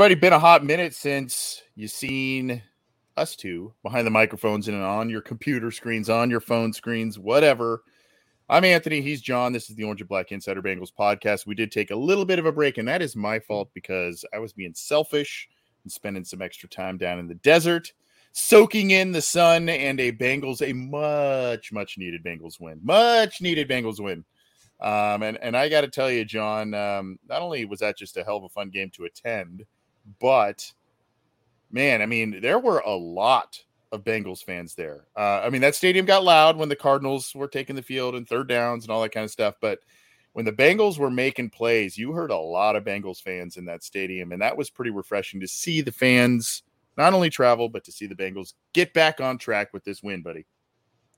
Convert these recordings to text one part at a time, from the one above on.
Everybody? Been a hot minute since you seen us two behind the microphones and on your computer screens, on your phone screens, whatever. I'm Anthony. He's John. This is the Orange and Black Insider Bengals podcast. We did take a little bit of a break, and that is my fault because I was being selfish and spending some extra time down in the desert, soaking in the sun and a Bengals, a much, much needed Bengals win. Much needed Bengals win. Um, and and I got to tell you, John, um, not only was that just a hell of a fun game to attend, but man, I mean, there were a lot of Bengals fans there. Uh, I mean, that stadium got loud when the Cardinals were taking the field and third downs and all that kind of stuff. But when the Bengals were making plays, you heard a lot of Bengals fans in that stadium, and that was pretty refreshing to see the fans not only travel but to see the Bengals get back on track with this win, buddy.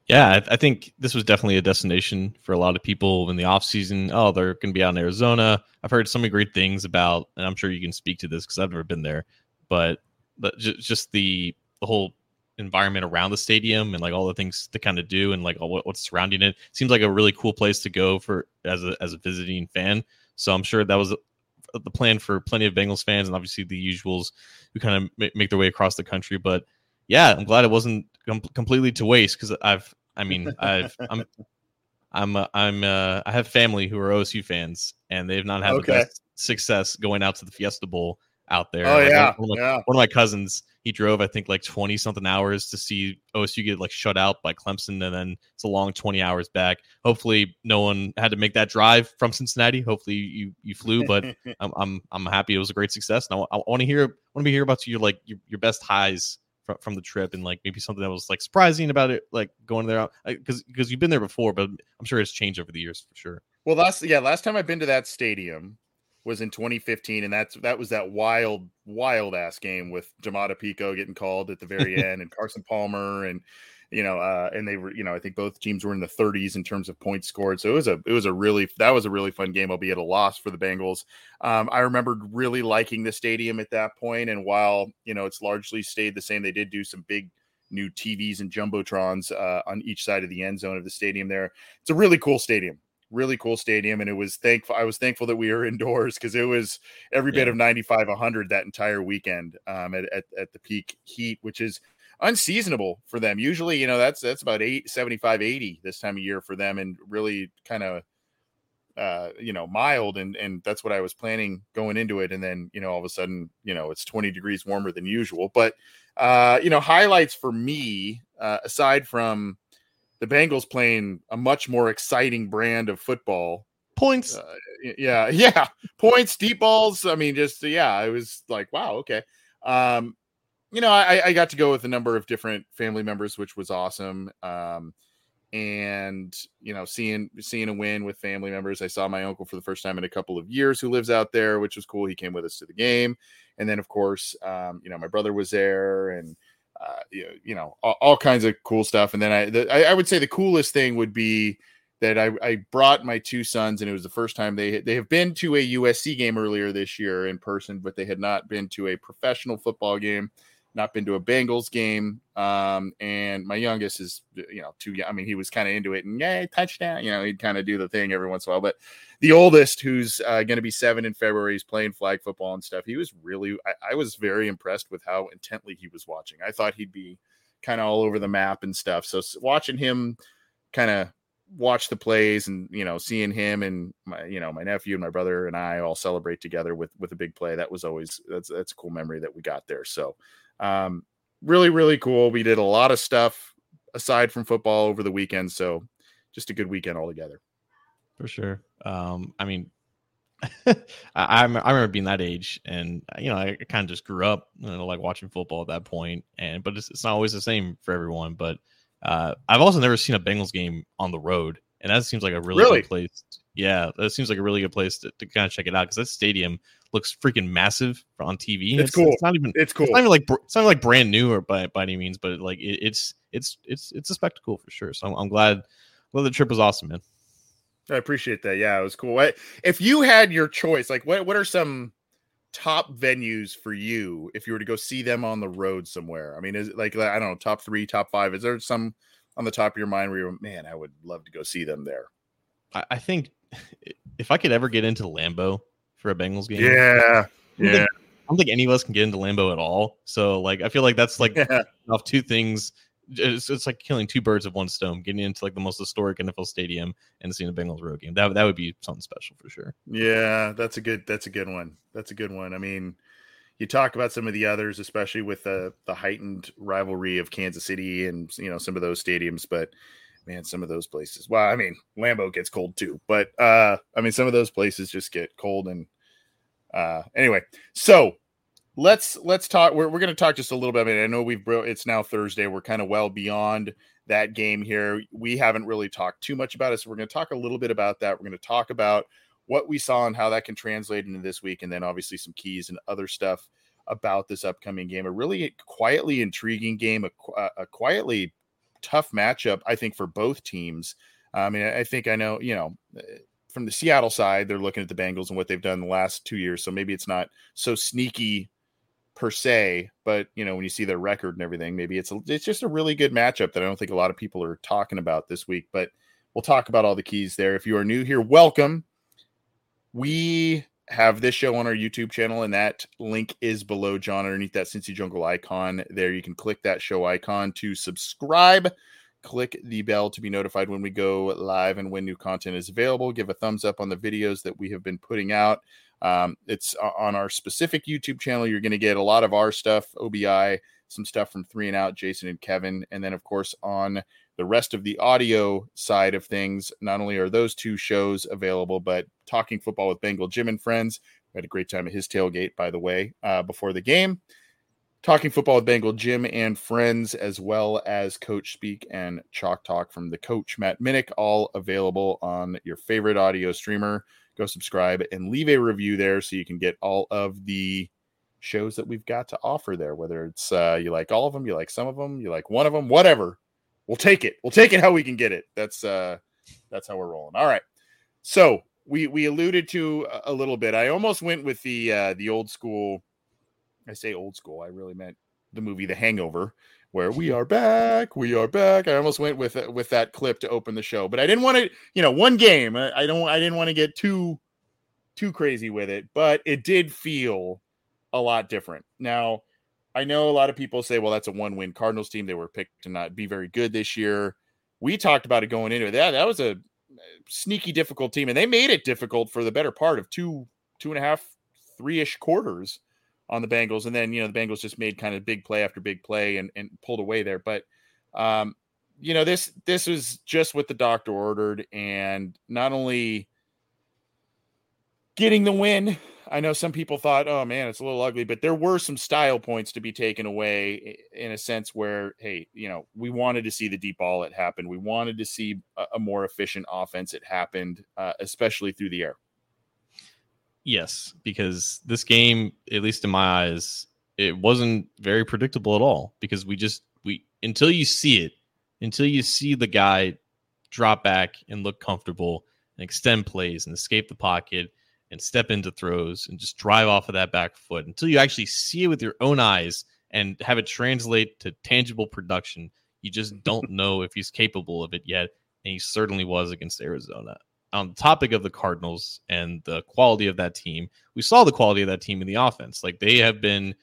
Yeah, I, I, think this was definitely a destination for a lot of people in the off season. Oh, they're going to be out in Arizona. I've heard so many great things about, and I'm sure you can speak to this because I've never been there. But but just, just the the whole environment around the stadium and like all the things to kind of do and like what, what's surrounding it seems like a really cool place to go for as a as a visiting fan. So I'm sure that was the plan for plenty of Bengals fans and obviously the usuals who kind of make their way across the country. But yeah, I'm glad it wasn't com- completely to waste because I've, I mean, I've, I'm, I'm, uh, I'm, uh, I have family who are OSU fans, and they've not had okay. the best success going out to the Fiesta Bowl out there. Oh like yeah, one of, my, yeah. one of my cousins, he drove I think like twenty something hours to see OSU get like shut out by Clemson, and then it's a long twenty hours back. Hopefully, no one had to make that drive from Cincinnati. Hopefully, you you flew, but I'm, I'm I'm happy it was a great success. And I, I want to hear I want to be hear about your like your, your best highs from, from the trip and like maybe something that was like surprising about it, like going there because because you've been there before, but I'm sure it's changed over the years for sure. Well, last yeah, last time I've been to that stadium was in 2015, and that's that was that wild wild ass game with Domata Peko getting called at the very end, and Carson Palmer and you know, uh, and they were, you know, I think both teams were in the 30s in terms of points scored. So it was a, it was a really, that was a really fun game, albeit a loss for the Bengals. Um, I remembered really liking the stadium at that point, and while you know it's largely stayed the same, they did do some big new TVs and jumbotrons uh, on each side of the end zone of the stadium. There, it's a really cool stadium really cool stadium and it was thankful i was thankful that we were indoors because it was every bit of 95 100 that entire weekend um, at, at, at, the peak heat which is unseasonable for them. Usually, you know, that's that's about 8 75 80 this time of year for them and really kind of uh you know mild and and that's what I was planning going into it. And then you know all of a sudden you know it's 20 degrees warmer than usual. But uh you know highlights for me uh aside from the Bengals playing a much more exciting brand of football points. uh, yeah yeah points deep balls. I mean just yeah I was like wow okay. Um you know, I, I got to go with a number of different family members, which was awesome. Um, and you know, seeing seeing a win with family members. I saw my uncle for the first time in a couple of years, who lives out there, which was cool. He came with us to the game, and then of course, um, you know, my brother was there, and uh, you, know, you know, all, all, kinds of cool stuff. And then I, the, I, I would say the coolest thing would be that I, I brought my two sons, and it was the first time they they have been to a USC game earlier this year in person, but they had not been to a professional football game, not been to a Bengals game. Um, and my youngest is you know too young. I mean, he was kind of into it, and yeah, touchdown. You know, he'd kind of do the thing every once in a while. But the oldest, who's uh, going to be seven in February, is playing flag football and stuff. He was really, I, I was very impressed with how intently he was watching. I thought he'd be kind of all over the map and stuff. So watching him kind of watch the plays and you know seeing him and my you know my nephew and my brother and I all celebrate together with with a big play that was always that's that's a cool memory that we got there so um really really cool we did a lot of stuff aside from football over the weekend so just a good weekend altogether for sure um I mean I, I remember being that age, and you know, I kind of just grew up, you know, like watching football at that point. And but it's, it's not always the same for everyone. But uh, I've also never seen a Bengals game on the road, and that seems like a really, really? good place. Yeah, that seems like a really good place to, to kind of check it out because that stadium looks freaking massive on TV. It's, it's, cool. It's not even. It's cool. It's not even like it's not like brand new or by by any means, but like it, it's it's it's it's a spectacle for sure. So I'm, I'm glad. Well, the trip was awesome, man. I appreciate that. Yeah, it was cool. If you had your choice, like what what are some top venues for you if you were to go see them on the road somewhere? I mean, is it like I don't know, top three, top five? Is there some on the top of your mind where you're, man, I would love to go see them there? I, I think if I could ever get into Lambeau for a Bengals game, yeah, I yeah. Think, I don't think any of us can get into Lambeau at all. So like, I feel like that's like yeah. off two things it's, it's like killing two birds with one stone, getting into like the most historic NFL stadium and seeing a Bengals road game. That that would be something special for sure. Yeah, that's a good that's a good one. That's a good one. I mean, you talk about some of the others, especially with the the heightened rivalry of Kansas City and you know some of those stadiums, but man, some of those places. Well, I mean, Lambeau gets cold too, but uh I mean some of those places just get cold and uh anyway. So let's let's talk we're, we're going to talk just a little bit I, mean, I know we've bro it's now thursday we're kind of well beyond that game here we haven't really talked too much about it so we're going to talk a little bit about that we're going to talk about what we saw and how that can translate into this week and then obviously some keys and other stuff about this upcoming game a really quietly intriguing game a, uh, a quietly tough matchup i think for both teams i mean i think i know you know uh, from the Seattle side, they're looking at the Bengals and what they've done the last two years. So maybe it's not so sneaky per se, but you know when you see their record and everything, maybe it's a, it's just a really good matchup that I don't think a lot of people are talking about this week. But we'll talk about all the keys there. If you are new here, welcome. We have this show on our YouTube channel, and that link is below John underneath that Cincy Jungle icon. There, you can click that show icon to subscribe. Click the bell to be notified when we go live and when new content is available. Give a thumbs up on the videos that we have been putting out. Um, it's on our specific YouTube channel. You're going to get a lot of our stuff, OBI, some stuff from Three and Out, Jason and Kevin, and then of course on the rest of the audio side of things. Not only are those two shows available, but Talking Football with Bengal Jim and Friends. We had a great time at his tailgate, by the way, uh, before the game. Talking Football with Bengal Jim and Friends, as well as Coach Speak and Chalk Talk from the coach Matt Minnick, all available on your favorite audio streamer go subscribe and leave a review there so you can get all of the shows that we've got to offer there. Whether it's uh, you like all of them, you like some of them, you like one of them, whatever. We'll take it. We'll take it how we can get it. That's uh, that's how we're rolling. All right. So we we alluded to a little bit. I almost went with the uh, the old school. I say old school. I really meant the movie The Hangover, where we are back, we are back. I almost went with with that clip to open the show, but I didn't want to, you know, one game. I don't, I didn't want to get too too crazy with it, but it did feel a lot different. Now, I know a lot of people say, well, that's a one win Cardinals team. They were picked to not be very good this year. We talked about it going into it. That that was a sneaky difficult team, and they made it difficult for the better part of two two and a half three ish quarters on the Bengals. And then, you know, the Bengals just made kind of big play after big play and, and pulled away there. But, um, you know, this this was just what the doctor ordered, and not only getting the win. I know some people thought, "Oh man, it's a little ugly," but there were some style points to be taken away in a sense where, hey, you know, we wanted to see the deep ball. It happened. We wanted to see a, more efficient offense. It happened, uh, especially through the air. Yes, because this game, at least in my eyes, it wasn't very predictable at all. Because we just we until you see it, until you see the guy drop back and look comfortable and extend plays and escape the pocket and step into throws and just drive off of that back foot until you actually see it with your own eyes and have it translate to tangible production. You just don't know if he's capable of it yet. And he certainly was against Arizona. On the topic of the Cardinals and the quality of that team, we saw the quality of that team in the offense. Like they have been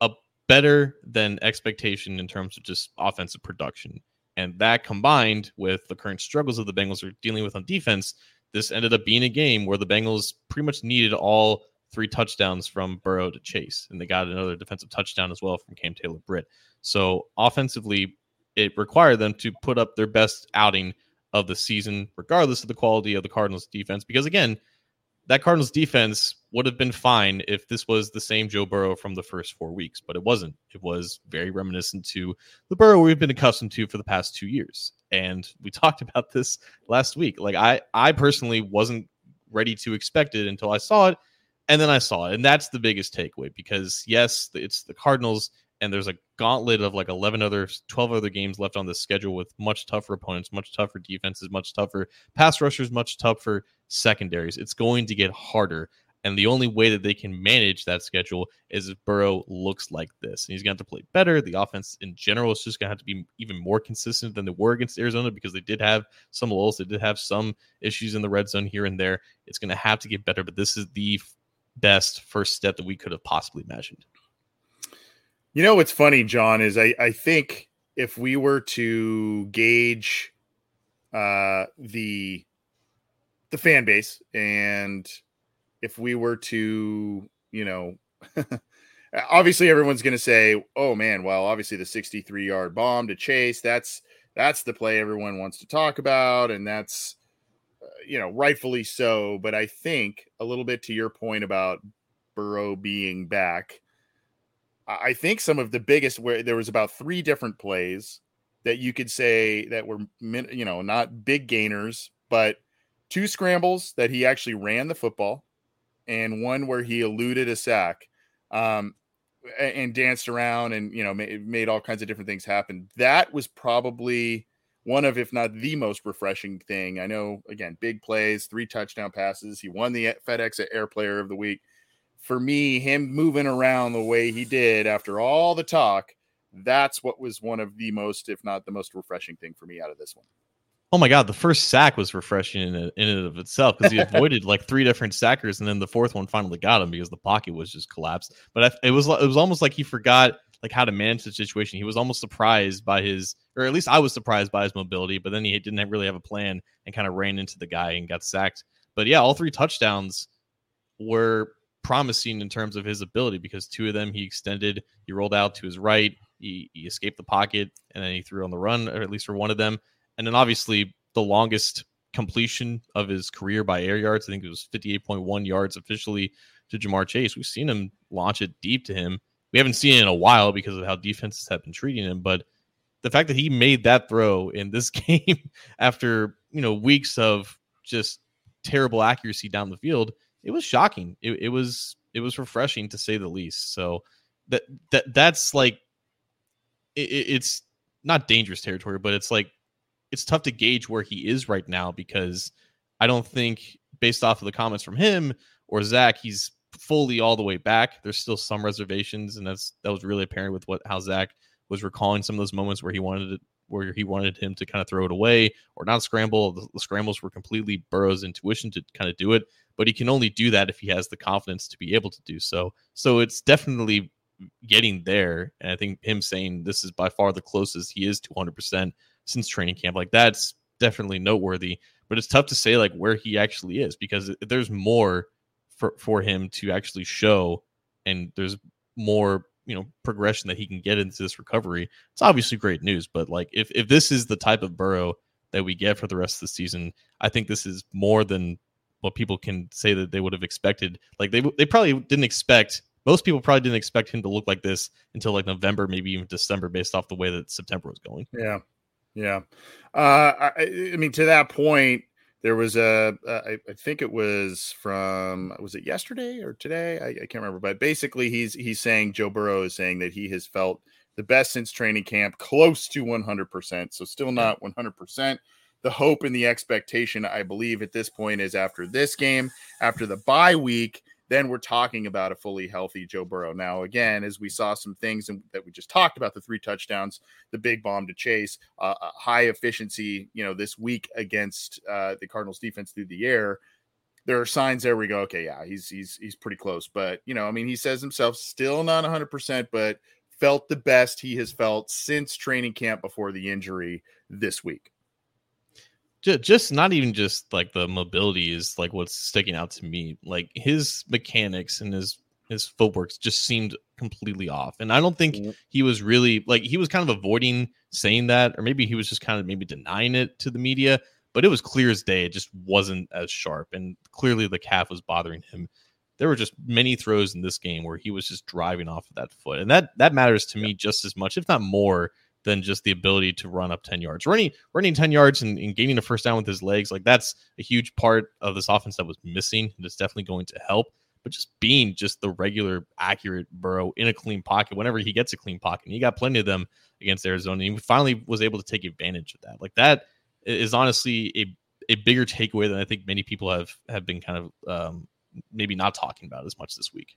a better than expectation in terms of just offensive production. And that combined with the current struggles of the Bengals are dealing with on defense, this ended up being a game where the Bengals pretty much needed all three touchdowns from Burrow to Chase, and they got another defensive touchdown as well from Cam Taylor Britt. So offensively, it required them to put up their best outing of the season, regardless of the quality of the Cardinals defense. Because again, that Cardinals defense would have been fine if this was the same Joe Burrow from the first four weeks, but it wasn't. It was very reminiscent to the Burrow we've been accustomed to for the past two years. And we talked about this last week. Like I, I personally wasn't ready to expect it until I saw it, and then I saw it, and that's the biggest takeaway. Because yes, it's the Cardinals, and there's a gauntlet of like 11 other 12 other games left on the schedule with much tougher opponents much tougher defenses much tougher pass rushers much tougher secondaries it's going to get harder and the only way that they can manage that schedule is if Burrow looks like this. And he's going to have to play better. The offense in general is just going to have to be even more consistent than they were against Arizona because they did have some lulls. They did have some issues in the red zone here and there. It's going to have to get better, but this is the best first step that we could have possibly imagined. You know what's funny, John, is I, I think if we were to gauge uh, the the fan base and if we were to, you know, obviously everyone's going to say, "Oh man, well, obviously the 63-yard bomb to Chase, that's that's the play everyone wants to talk about and that's uh, you know, rightfully so, but I think a little bit to your point about Burrow being back, I think some of the biggest where there was about three different plays that you could say that were you know not big gainers, but two scrambles that he actually ran the football, and one where he eluded a sack, um, and danced around and you know made, made all kinds of different things happen. That was probably one of, if not the most refreshing thing. I know again, big plays, three touchdown passes. He won the FedEx Air Player of the Week for me, him moving around the way he did after all the talk, that's what was one of the most, if not the most refreshing thing for me out of this one. Oh my god, the first sack was refreshing in, in and of itself because he avoided like three different sackers, and then the fourth one finally got him because the pocket was just collapsed. But I, it was it was almost like he forgot like how to manage the situation. He was almost surprised by his, or at least I was surprised by his mobility. But then he didn't really have a plan and kind of ran into the guy and got sacked. But yeah, all three touchdowns were promising in terms of his ability because two of them he extended, he rolled out to his right, he, he escaped the pocket, and then he threw on the run, or at least for one of them. And then obviously the longest completion of his career by air yards, I think it was 58.1 yards officially to Ja'Marr Chase. We've seen him launch it deep to him. We haven't seen it in a while because of how defenses have been treating him, but the fact that he made that throw in this game after you know weeks of just terrible accuracy down the field it was shocking. It, it was it was refreshing to say the least. So that that that's like it, it's not dangerous territory, but it's like it's tough to gauge where he is right now because I don't think based off of the comments from him or Zach, he's fully all the way back. There's still some reservations, and that's that was really apparent with what how Zach was recalling some of those moments where he wanted where he wanted him to kind of throw it away or not scramble. The, the scrambles were completely Burrow's intuition to kind of do it but he can only do that if he has the confidence to be able to do so. So it's definitely getting there. And I think him saying this is by far the closest he is to 100% since training camp, like that's definitely noteworthy. But it's tough to say like where he actually is because there's more for, for him to actually show, and there's more you know progression that he can get into this recovery. It's obviously great news, but like if if this is the type of Burrow that we get for the rest of the season, I think this is more than what people can say that they would have expected. Like they they probably didn't expect. Most people probably didn't expect him to look like this until like November, maybe even December, based off the way that September was going. Yeah, yeah. Uh, I, I mean, to that point, there was a. Uh, I, I think it was from was it yesterday or today? I, I can't remember, but basically, he's he's saying Joe Burrow is saying that he has felt the best since training camp, close to 100%. So still not 100%, the hope and the expectation, I believe, at this point is after this game, after the bye week, then we're talking about a fully healthy Joe Burrow. Now, again, as we saw some things that we just talked about, the three touchdowns, the big bomb to Chase, uh, high efficiency, you know, this week against uh, the Cardinals defense through the air. There are signs there we go, okay, yeah, he's he's he's pretty close. But you know, I mean, he says himself still not 100, percent but felt the best he has felt since training camp before the injury this week just not even just like the mobility is like what's sticking out to me like his mechanics and his his footwork just seemed completely off and i don't think mm-hmm. he was really like he was kind of avoiding saying that or maybe he was just kind of maybe denying it to the media but it was clear as day it just wasn't as sharp and clearly the calf was bothering him there were just many throws in this game where he was just driving off of that foot and that that matters to yeah. me just as much if not more than just the ability to run up 10 yards. Running running 10 yards and, and, gaining a first down with his legs, like that's a huge part of this offense that was missing. And it's definitely going to help. But just being just the regular accurate Burrow in a clean pocket, whenever he gets a clean pocket, and he got plenty of them against Arizona, and he finally was able to take advantage of that. Like that is honestly a a bigger takeaway than I think many people have have been kind of um, maybe not talking about as much this week.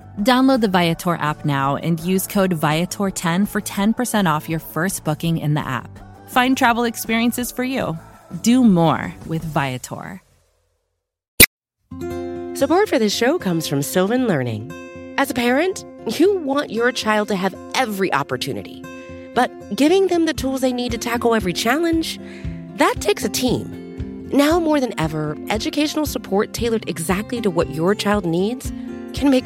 Download the Viator app now and use code Viator10 for 10% off your first booking in the app. Find travel experiences for you. Do more with Viator. Support for this show comes from Sylvan Learning. As a parent, you want your child to have every opportunity, but giving them the tools they need to tackle every challenge, that takes a team. Now more than ever, educational support tailored exactly to what your child needs can make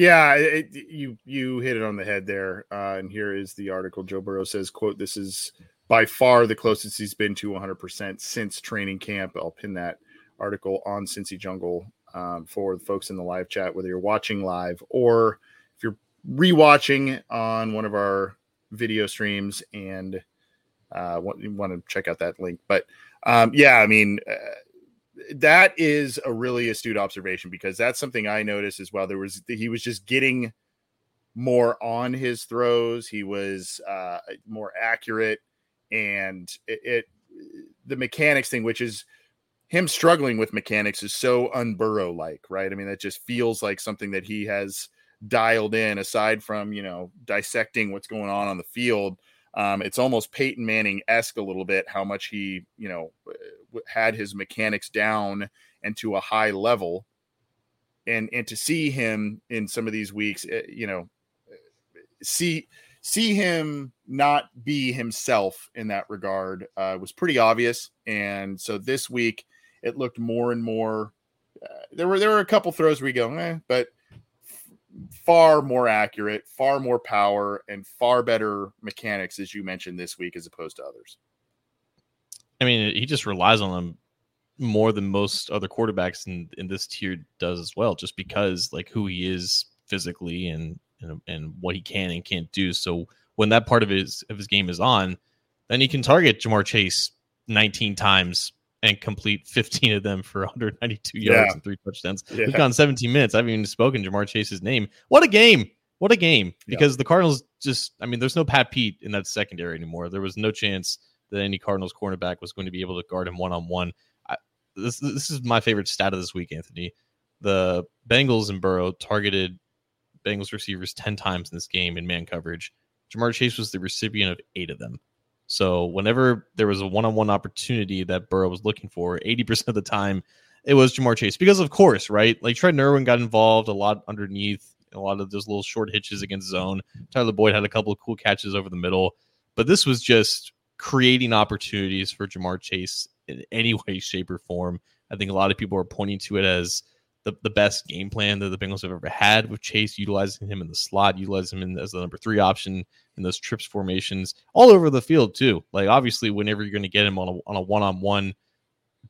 Yeah, it, you you hit it on the head there. Uh, and here is the article. Joe Burrow says, "quote This is by far the closest he's been to 100 percent since training camp." I'll pin that article on Cincy Jungle um, for the folks in the live chat, whether you're watching live or if you're rewatching on one of our video streams and uh, want, want to check out that link. But um, yeah, I mean. Uh, that is a really astute observation because that's something I noticed as well. There was he was just getting more on his throws. He was uh, more accurate, and it, it the mechanics thing, which is him struggling with mechanics, is so unburrow like, right? I mean, that just feels like something that he has dialed in. Aside from you know dissecting what's going on on the field, um, it's almost Peyton Manning esque a little bit how much he you know had his mechanics down and to a high level and and to see him in some of these weeks eh, you know see see him not be himself in that regard uh, was pretty obvious and so this week it looked more and more uh, there were there were a couple throws where we go eh, but far more accurate, far more power, and far better mechanics, as you mentioned this week, as opposed to others. I mean, he just relies on them more than most other quarterbacks in, in this tier does as well, just because like who he is physically and, and and what he can and can't do. So when that part of his of his game is on, then he can target Ja'Marr Chase 19 times and complete 15 of them for 192 yards yeah. and three touchdowns. Yeah. We've gone 17 minutes. I haven't even spoken Ja'Marr Chase's name. What a game! What a game! Because yeah. the Cardinals just, I mean, there's no Pat Pete in that secondary anymore. There was no chance that any Cardinals cornerback was going to be able to guard him one on one. This this is my favorite stat of this week, Anthony. The Bengals and Burrow targeted Bengals receivers 10 times in this game in man coverage. Ja'Marr Chase was the recipient of eight of them. So whenever there was a one-on-one opportunity that Burrow was looking for, 80% of the time it was Ja'Marr Chase. Because of course, right? Like Trent Irwin got involved a lot underneath, a lot of those little short hitches against zone. Tyler Boyd had a couple of cool catches over the middle. But this was just creating opportunities for Ja'Marr Chase in any way, shape, or form. I think a lot of people are pointing to it as the, the best game plan that the Bengals have ever had with Chase, utilizing him in the slot, utilizing him as the number three option in those trips formations all over the field too. Like obviously, whenever you're going to get him on a on a one on one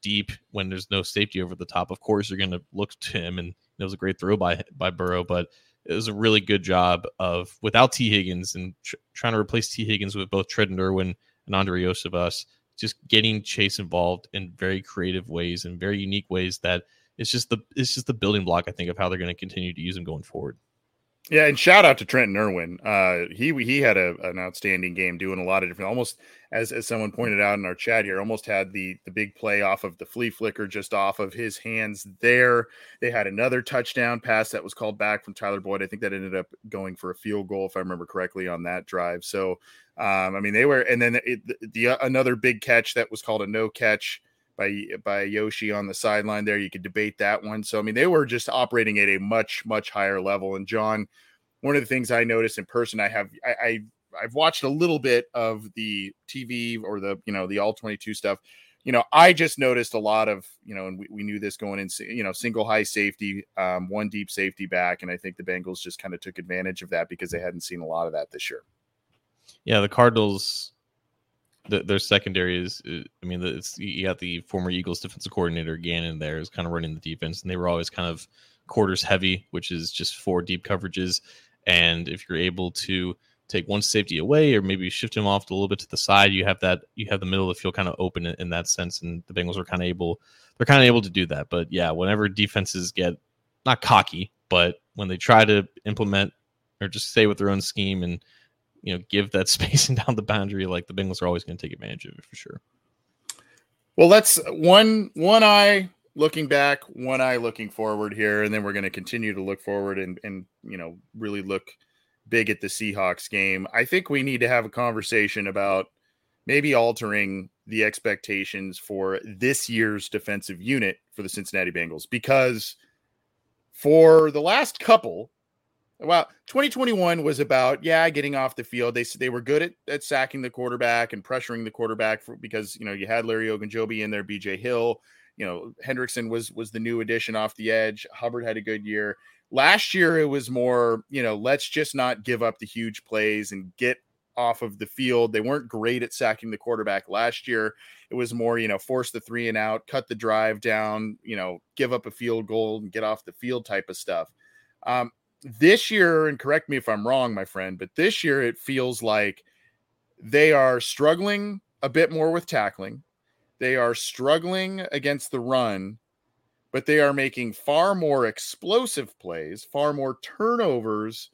deep when there's no safety over the top, of course you're going to look to him, and it was a great throw by by Burrow, but it was a really good job of without Tee Higgins and tr- trying to replace Tee Higgins with both Trent Irwin and Andrei Iosivas, just getting Chase involved in very creative ways and very unique ways that it's just the it's just the building block I think of how they're going to continue to use him going forward. Yeah, and shout out to Trenton Irwin. Uh, he he had a, an outstanding game, doing a lot of different. Almost as as someone pointed out in our chat here, almost had the the big play off of the flea flicker just off of his hands there. They had another touchdown pass that was called back from Tyler Boyd. I think that ended up going for a field goal, if I remember correctly, on that drive. So, um, I mean, they were, and then it, the, the another big catch that was called a no catch by by Yoshi on the sideline there. You could debate that one. So I mean, they were just operating at a much much higher level. And John, one of the things I noticed in person, I have I, I I've watched a little bit of the TV or the you know the all twenty two stuff. You know, I just noticed a lot of you know, and we, we knew this going in. You know, single high safety, um, one deep safety back, and I think the Bengals just kind of took advantage of that because they hadn't seen a lot of that this year. Yeah, the Cardinals the, their secondary is, uh, I mean, it's you got the former Eagles defensive coordinator Gannon there is kind of running the defense, and they were always kind of quarters heavy, which is just four deep coverages. And if you're able to take one safety away, or maybe shift him off a little bit to the side, you have that you have the middle of the field kind of open in, in that sense. And the Bengals are kind of able, they're kind of able to do that. But yeah, whenever defenses get not cocky, but when they try to implement or just stay with their own scheme and you know give that spacing down the boundary, like the Bengals are always going to take advantage of it for sure. Well, that's one one eye looking back, one eye looking forward here, and then we're going to continue to look forward and and you know really look big at the Seahawks game. I think we need to have a conversation about maybe altering the expectations for this year's defensive unit for the Cincinnati Bengals because for the last couple well, 2021 was about yeah, getting off the field. They they were good at, at sacking the quarterback and pressuring the quarterback for, because you know you had Larry Ogunjobi in there, B.J. Hill. You know Hendrickson was was the new addition off the edge. Hubbard had a good year. Last year it was more you know let's just not give up the huge plays and get off of the field. They weren't great at sacking the quarterback last year. It was more, you know, force the three and out, cut the drive down, you know, give up a field goal and get off the field type of stuff. Um, this year, and correct me if I'm wrong, my friend, but this year it feels like they are struggling a bit more with tackling. They are struggling against the run, but they are making far more explosive plays, far more turnovers,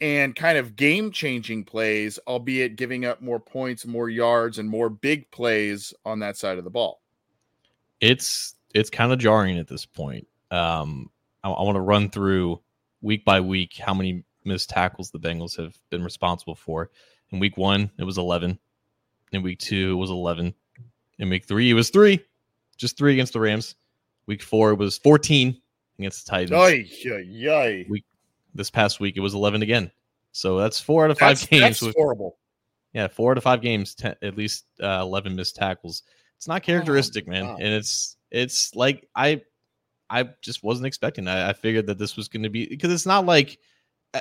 and kind of game changing plays, albeit giving up more points, more yards, and more big plays on that side of the ball. It's it's kind of jarring at this point. Um, I, I want to run through week by week how many missed tackles the Bengals have been responsible for. In week one, it was 11. In week two, it was 11. In week three, it was three, just three against the Rams. Week four, it was 14 against the Titans. Yay, yay. Week, this past week, it was 11 again. So that's four out of five that's, games. That's with, horrible. Yeah, four out of five games, ten, at least uh, 11 missed tackles. It's not characteristic, oh, man. And it's it's like I I just wasn't expecting. I, I figured that this was going to be because it's not like uh,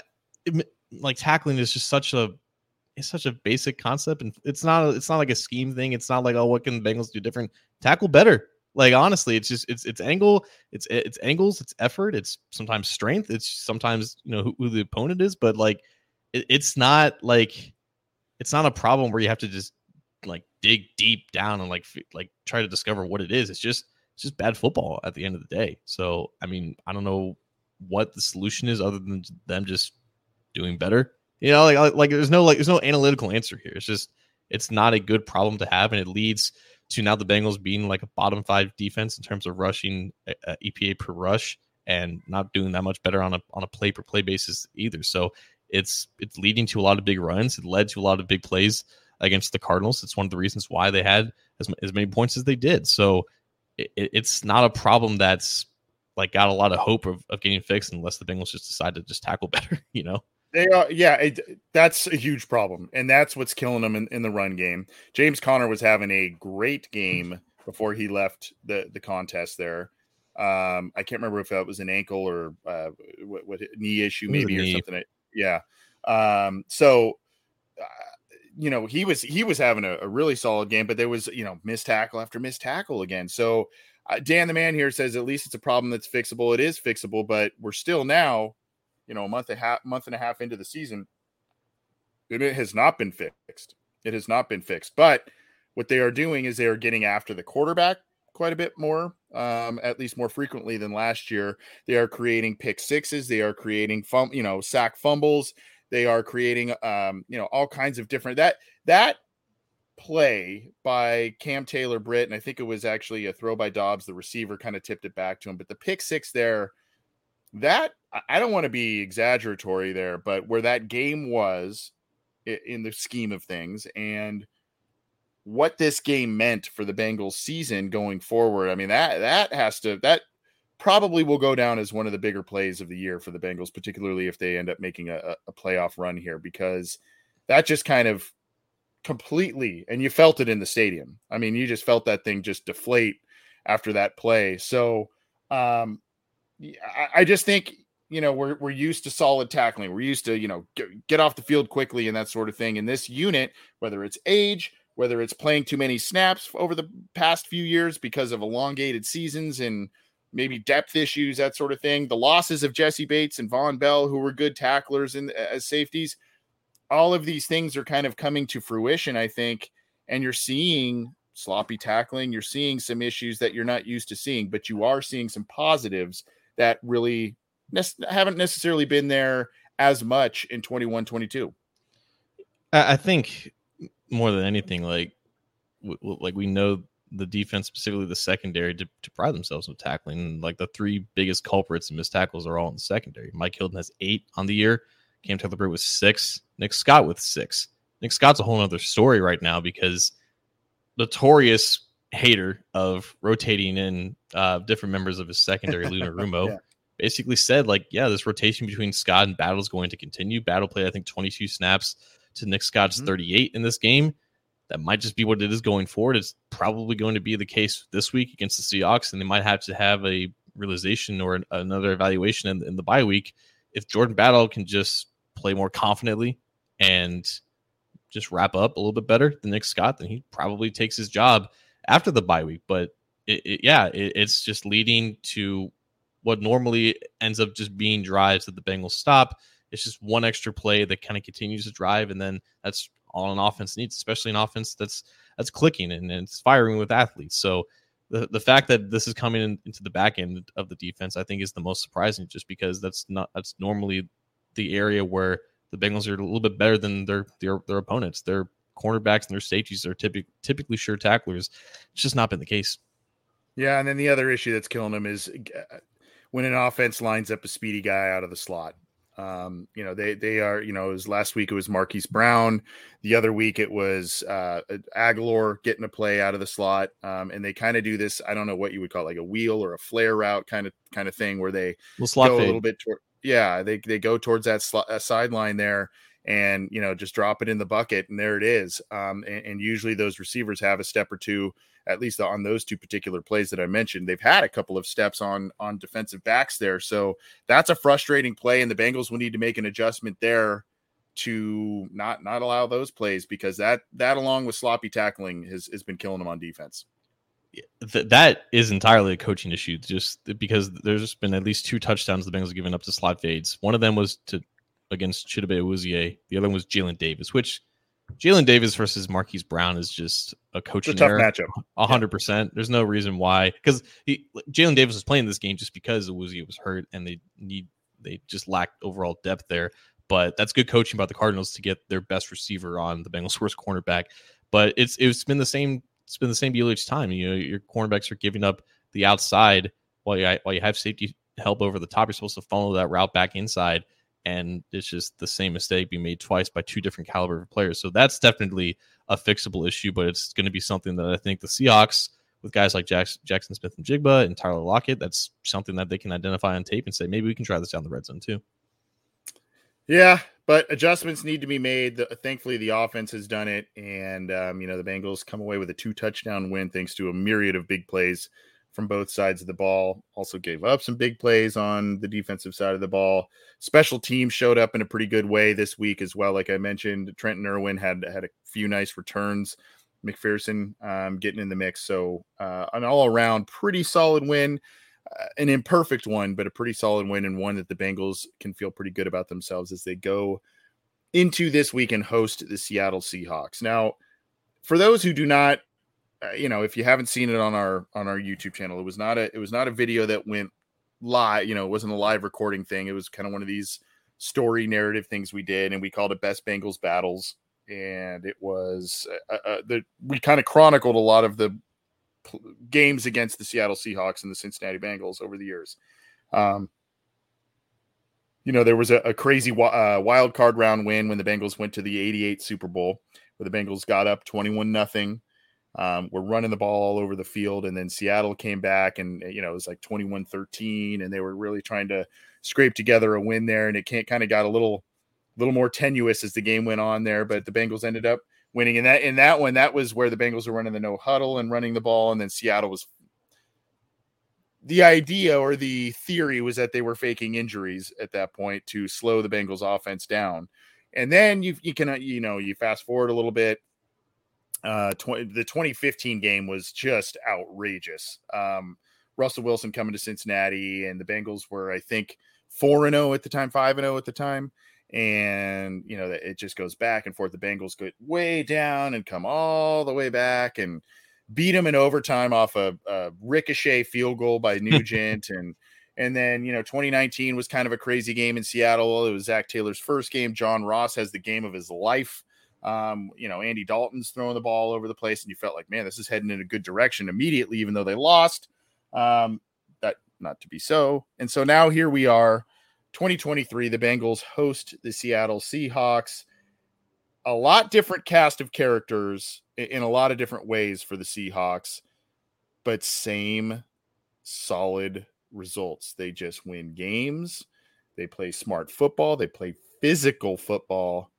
like tackling is just such a it's such a basic concept and it's not it's not like a scheme thing. It's not like oh what can the Bengals do different? Tackle better. Like honestly, it's just it's it's angle, it's it's angles, it's effort, it's sometimes strength, it's sometimes you know who, who the opponent is, but like it, it's not like it's not a problem where you have to just like dig deep down and like like try to discover what it is. It's just it's just bad football at the end of the day. So I mean, I don't know what the solution is other than them just doing better. You know, like like there's no like there's no analytical answer here. It's just it's not a good problem to have, and it leads to now the Bengals being like a bottom five defense in terms of rushing uh, EPA per rush and not doing that much better on a on a play per play basis either. So it's it's leading to a lot of big runs. It led to a lot of big plays against the Cardinals. It's one of the reasons why they had as, as many points as they did. So it, it's not a problem that's like got a lot of hope of, of getting fixed unless the Bengals just decide to just tackle better, you know? They are, yeah. It, that's a huge problem, and that's what's killing them in, in the run game. James Conner was having a great game before he left the the contest there. Um, I can't remember if that was an ankle or uh, what, what knee issue, maybe or something. Yeah. Um, so, you know, he was he was having a, a, really solid game, but there was you know missed tackle after missed tackle again. So, uh, Dan the man here says at least it's a problem that's fixable. It is fixable, but we're still now you know, a month and a half, month and a half into the season, it has not been fixed. It has not been fixed. But what they are doing is they are getting after the quarterback quite a bit more, um, at least more frequently than last year. They are creating pick sixes. They are creating fum, you know, sack fumbles. They are creating, um, you know, all kinds of different that that play by Cam Taylor Britt, and I think it was actually a throw by Dobbs. The receiver kind of tipped it back to him, but the pick six there that I don't want to be exaggeratory there, but where that game was in the scheme of things and what this game meant for the Bengals season going forward. I mean, that that has to that probably will go down as one of the bigger plays of the year for the Bengals, particularly if they end up making a, a playoff run here, because that just kind of completely and you felt it in the stadium. I mean, you just felt that thing just deflate after that play. So um I just think you know we're we're used to solid tackling. We're used to you know get, get off the field quickly and that sort of thing. And this unit, whether it's age, whether it's playing too many snaps over the past few years because of elongated seasons and maybe depth issues, that sort of thing. The losses of Jessie Bates and Vonn Bell, who were good tacklers and as safeties, all of these things are kind of coming to fruition, I think. And you're seeing sloppy tackling, you're seeing some issues that you're not used to seeing, but you are seeing some positives that really ne- haven't necessarily been there as much in 21 22 i think more than anything like like we know the defense specifically the secondary to, to pride themselves with tackling like the three biggest culprits and missed tackles are all in the secondary mike hilton has eight on the year cam taylor with six nick scott with six nick scott's a whole other story right now because notorious hater of rotating in uh, different members of his secondary, Luna Rumo, yeah. basically said like, yeah, this rotation between Scott and Battle is going to continue. Battle played, I think, 22 snaps to Nick Scott's mm-hmm. 38 in this game. That might just be what it is going forward. It's probably going to be the case this week against the Seahawks, and they might have to have a realization or an, another evaluation in, in the bye week if Jordan Battle can just play more confidently and just wrap up a little bit better than Nick Scott, then he probably takes his job after the bye week. But it, it, yeah, it, it's just leading to what normally ends up just being drives that the Bengals stop. It's just one extra play that kind of continues to drive, and then that's all an offense needs, especially an offense that's that's clicking and, and it's firing with athletes. So the the fact that this is coming in, into the back end of the defense, I think, is the most surprising, just because that's not that's normally the area where the Bengals are a little bit better than their their, their opponents. They're cornerbacks and their safeties are typically typically sure tacklers. It's just not been the case. Yeah, and then the other issue that's killing them is uh, when an offense lines up a speedy guy out of the slot. Um, you know, they they are, you know, it was last week it was Marquise Brown. The other week it was uh Agholor getting a play out of the slot. Um, and they kind of do this, I don't know what you would call it, like a wheel or a flare route kind of kind of thing where they go fade. a little bit toward yeah, they they go towards that uh, sideline there and you know just drop it in the bucket and there it is um, and, and, usually those receivers have a step or two at least on those two particular plays that I mentioned, they've had a couple of steps on on defensive backs there. So that's a frustrating play, and the Bengals will need to make an adjustment there to not not allow those plays because that that along with sloppy tackling has, has been killing them on defense. Th- that is entirely a coaching issue, just because there's been at least two touchdowns the Bengals have given up to slot fades. One of them was to against Chidobe Awuzie. The other one was Jalen Davis, which Jalen Davis versus Marquise Brown is just a coaching it's a tough error. matchup. hundred percent. There's no reason why because Jalen Davis was playing this game just because Awuzie was hurt and they need they just lacked overall depth there. But that's good coaching by the Cardinals to get their best receiver on the Bengals' worst cornerback. But it's it's been the same it's been the same deal each time. You know, your cornerbacks are giving up the outside while you while you have safety help over the top. You're supposed to follow that route back inside, and it's just the same mistake being made twice by two different caliber of players. So that's definitely a fixable issue, but it's going to be something that I think the Seahawks with guys like Jackson, Jaxon Smith-Njigba and Tyler Lockett, that's something that they can identify on tape and say maybe we can try this down the red zone too. Yeah, but adjustments need to be made. The, thankfully, the offense has done it, and um, you know the Bengals come away with a two touchdown win thanks to a myriad of big plays from both sides of the ball. Also gave up some big plays on the defensive side of the ball. Special teams showed up in a pretty good way this week as well. Like I mentioned, Trenton Irwin had had a few nice returns. McPherson um, getting in the mix. So uh, an all around pretty solid win uh, an imperfect one, but a pretty solid win and one that the Bengals can feel pretty good about themselves as they go into this week and host the Seattle Seahawks. Now, for those who do not, you know, if you haven't seen it on our on our YouTube channel, it was not a it was not a video that went live. You know, it wasn't a live recording thing. It was kind of one of these story narrative things we did, and we called it Best Bengals Battles. And it was uh, uh, the we kind of chronicled a lot of the games against the Seattle Seahawks and the Cincinnati Bengals over the years. Um, you know, there was a, a crazy uh, wild card round win when the Bengals went to the 88 Super Bowl, where the Bengals got up 21 nothing. Um, we're running the ball all over the field, and then Seattle came back, and you know it was like 21-13, and they were really trying to scrape together a win there, and it can't kind of got a little, little more tenuous as the game went on there, but the Bengals ended up winning. In that in that one, that was where the Bengals were running the no huddle and running the ball, and then Seattle was. The idea or the theory was that they were faking injuries at that point to slow the Bengals offense down. And then you you can you know you fast forward a little bit. Uh, 20, the 2015 game was just outrageous. Um, Russell Wilson coming to Cincinnati, and the Bengals were, I think, four and zero oh at the time, five and zero oh at the time, and you know it just goes back and forth. The Bengals go way down and come all the way back and beat them in overtime off a, a ricochet field goal by Nugent and and then you know 2019 was kind of a crazy game in Seattle. It was Zac Taylor's first game. John Ross has the game of his life. Um, you know Andy Dalton's throwing the ball over the place, and you felt like man, this is heading in a good direction immediately, even though they lost. Um, that not to be so, and so now here we are 2023, the Bengals host the Seattle Seahawks. A lot different cast of characters in a lot of different ways for the Seahawks, but same solid results. They just win games. They play smart football. They play physical football.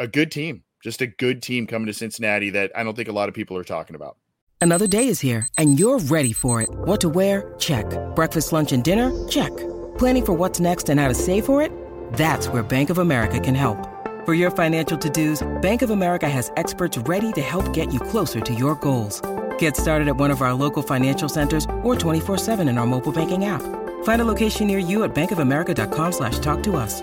A good team, just a good team coming to Cincinnati that I don't think a lot of people are talking about. Another day is here and you're ready for it. What to wear? Check. Breakfast, lunch, and dinner? Check. Planning for what's next and how to save for it? That's where Bank of America can help. For your financial to-dos, Bank of America has experts ready to help get you closer to your goals. Get started at one of our local financial centers or 24-7 in our mobile banking app. Find a location near you at bankofamerica.com slash talk to us.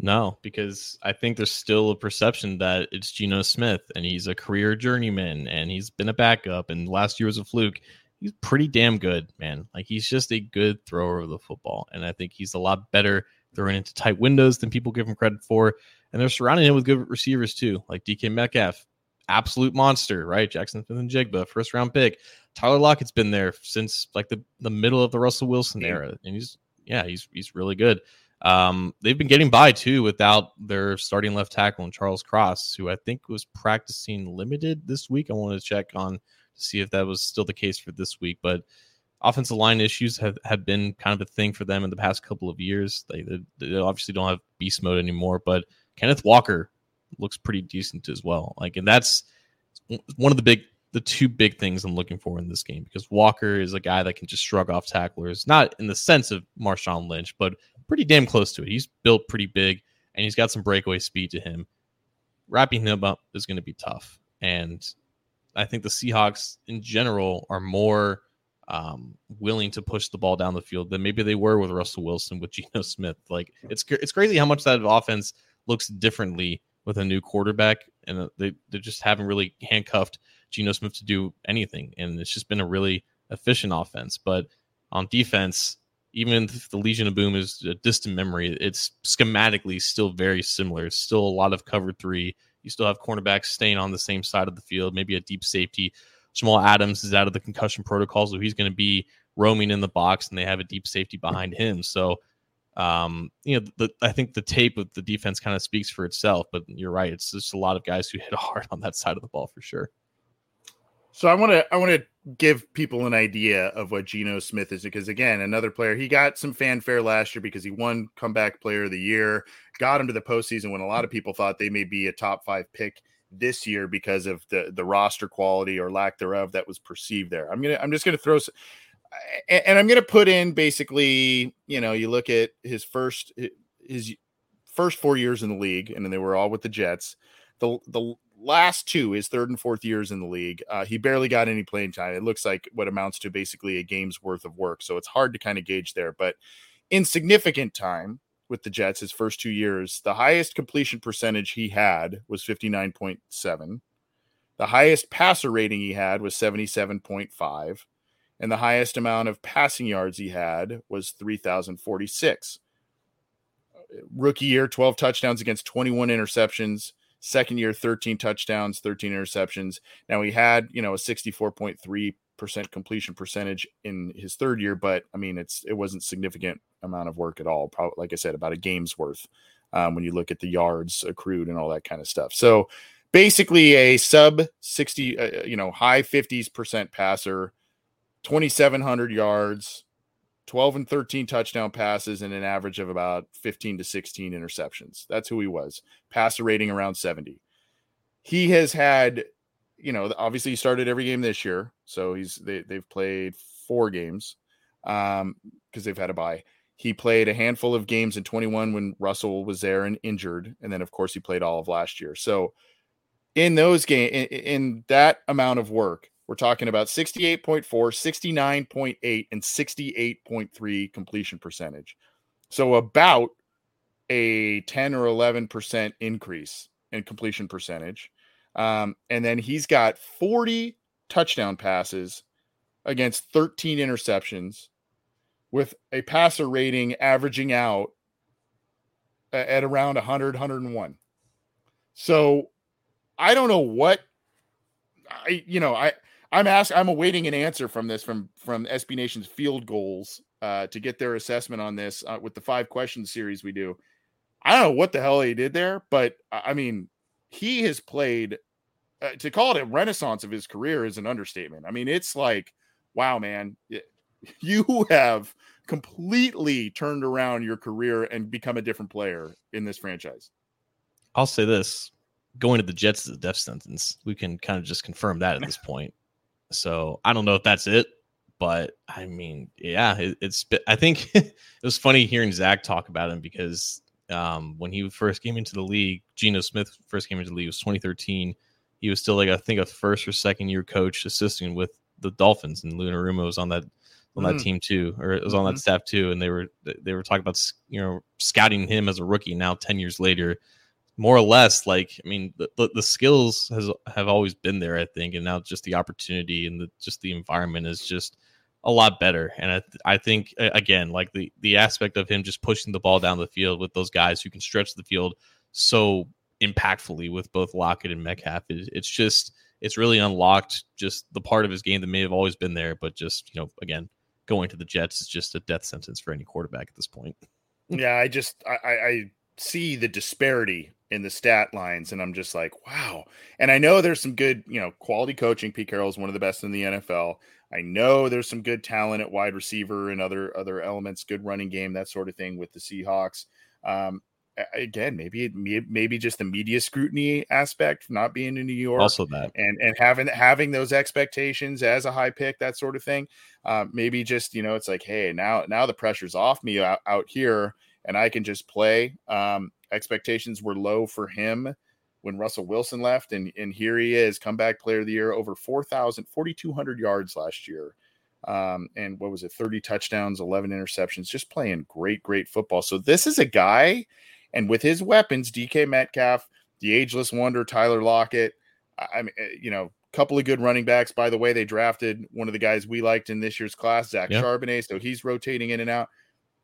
No, because I think there's still a perception that it's Geno Smith and he's a career journeyman and he's been a backup and last year was a fluke. He's pretty damn good, man. Like he's just a good thrower of the football. And I think he's a lot better throwing into tight windows than people give him credit for. And they're surrounding him with good receivers too, like DK Metcalf, absolute monster, right? Jaxon Smith-Njigba, first round pick. Tyler Lockett's been there since like the, the middle of the Russell Wilson era. And he's yeah, he's he's really good. Um, they've been getting by too without their starting left tackle and Charles Cross, who I think was practicing limited this week. I wanted to check on to see if that was still the case for this week, but offensive line issues have, have been kind of a thing for them in the past couple of years. They, they, they obviously don't have beast mode anymore, but Kenneth Walker looks pretty decent as well. Like, and that's one of the big, the two big things I'm looking for in this game because Walker is a guy that can just shrug off tacklers, not in the sense of Marshawn Lynch, but pretty damn close to it. He's built pretty big and he's got some breakaway speed to him. Wrapping him up is going to be tough. And I think the Seahawks in general are more um, willing to push the ball down the field than maybe they were with Russell Wilson with Geno Smith. Like it's it's crazy how much that offense looks differently with a new quarterback, and they they just haven't really handcuffed Geno Smith to do anything, and it's just been a really efficient offense. But on defense, even if the Legion of Boom is a distant memory, it's schematically still very similar. It's still a lot of cover three. You still have cornerbacks staying on the same side of the field, maybe a deep safety. Jamal Adams is out of the concussion protocol, so he's going to be roaming in the box, and they have a deep safety behind him. So, um, you know, the, I think the tape of the defense kind of speaks for itself. But you're right; it's just a lot of guys who hit hard on that side of the ball for sure. So I want to I want to give people an idea of what Geno Smith is because again, another player he got some fanfare last year because he won comeback player of the year, got him to the postseason when a lot of people thought they may be a top five pick this year because of the the roster quality or lack thereof that was perceived there. I'm gonna I'm just gonna throw and I'm gonna put in basically you know you look at his first his first four years in the league and then they were all with the Jets. The the last two, his third and fourth years in the league, uh, he barely got any playing time. It looks like what amounts to basically a game's worth of work. So it's hard to kind of gauge there. But in significant time with the Jets, his first two years, the highest completion percentage he had was 59.7. The highest passer rating he had was 77.5. And the highest amount of passing yards he had was 3,046. Rookie year, 12 touchdowns against 21 interceptions Second year, 13 touchdowns, 13 interceptions. Now he had, you know, a 64.3% completion percentage in his third year, but I mean, it's it wasn't significant amount of work at all. Probably, like I said, about a game's worth um, when you look at the yards accrued and all that kind of stuff. So basically, a sub 60, uh, you know, high 50s percent passer, 2,700 yards, 12 and 13 touchdown passes and an average of about 15 to 16 interceptions. That's who he was. Passer rating around 70. He has had, you know, obviously he started every game this year. So he's they, they've played four games um because they've had a bye. He played a handful of games in 21 when Russell was there and injured and then of course he played all of last year. So in those games in, in that amount of work, we're talking about 68.4, 69.8, and 68.3 completion percentage. So about a 10 or 11% increase in completion percentage. Um, and then he's got 40 touchdown passes against 13 interceptions with a passer rating averaging out at around 100, 101. So I don't know what I, you know, I, I'm asking. I'm awaiting an answer from this from from SB Nation's Field Gulls uh, to get their assessment on this uh, with the five questions series we do. I don't know what the hell he did there, but I mean, he has played. Uh, to call it a renaissance of his career is an understatement. I mean, it's like, wow, man, you have completely turned around your career and become a different player in this franchise. I'll say this: going to the Jets is a death sentence. We can kind of just confirm that at this point. So I don't know if that's it, but I mean, yeah, it, it's. I think it was funny hearing Zac talk about him because um, when he first came into the league, Geno Smith first came into the league was 2013. He was still like I think a first or second year coach assisting with the Dolphins, and Lou Anarumo was on that on that mm. team too, or it was on mm-hmm. that staff too, and they were they were talking about you know scouting him as a rookie. Now ten years later, more or less like i mean the, the, skills has have always been there i think and now just the opportunity and the just the environment is just a lot better. And I, I think again, like the the aspect of him just pushing the ball down the field with those guys who can stretch the field so impactfully with both Lockett and Metcalf is it's just it's really unlocked just the part of his game that may have always been there, but just you know again going to the Jets is just a death sentence for any quarterback at this point. yeah, I just I, I see the disparity in the stat lines, and I'm just like, wow. And I know there's some good, you know, quality coaching. Pete Carroll is one of the best in the NFL. I know there's some good talent at wide receiver and other other elements, good running game, that sort of thing with the Seahawks. Um, again, maybe maybe just the media scrutiny aspect, not being in New York, also that, and and having having those expectations as a high pick, that sort of thing. Uh, maybe just you know, it's like, hey, now now the pressure's off me out, out here, and I can just play. Um, expectations were low for him when Russell Wilson left, and and here he is, comeback player of the year, over 4,000, 4,200 yards last year. Um, and what was it, 30 touchdowns, 11 interceptions, just playing great, great football. So, this is a guy and with his weapons, DK Metcalf, the ageless wonder, Tyler Lockett, I mean, eh, you know, a couple of good running backs. By the way, they drafted one of the guys we liked in this year's class, Zach yep. Charbonnet. So he's rotating in and out.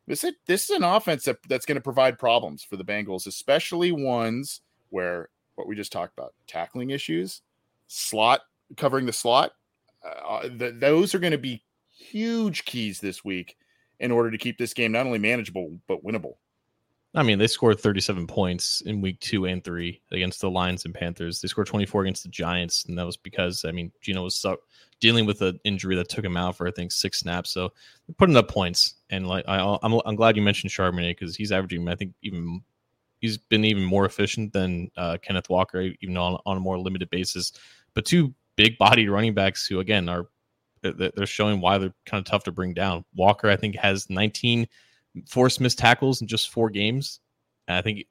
This is, this is an offense that, that's going to provide problems for the Bengals, especially ones where what we just talked about tackling issues, slot covering the slot. Uh, the, those are going to be huge keys this week in order to keep this game not only manageable but winnable. I mean, they scored 37 points in week two and three against the Lions and Panthers. They scored 24 against the Giants, and that was because I mean Geno was dealing with an injury that took him out for I think six snaps. So they're putting up points, and like I, am I'm, I'm glad you mentioned Charbonnet because he's averaging I think even he's been even more efficient than uh, Kenneth Walker, even on on a more limited basis. But two big bodied running backs who again are they're showing why they're kind of tough to bring down. Walker I think has 19- forced missed tackles in just four games. And I think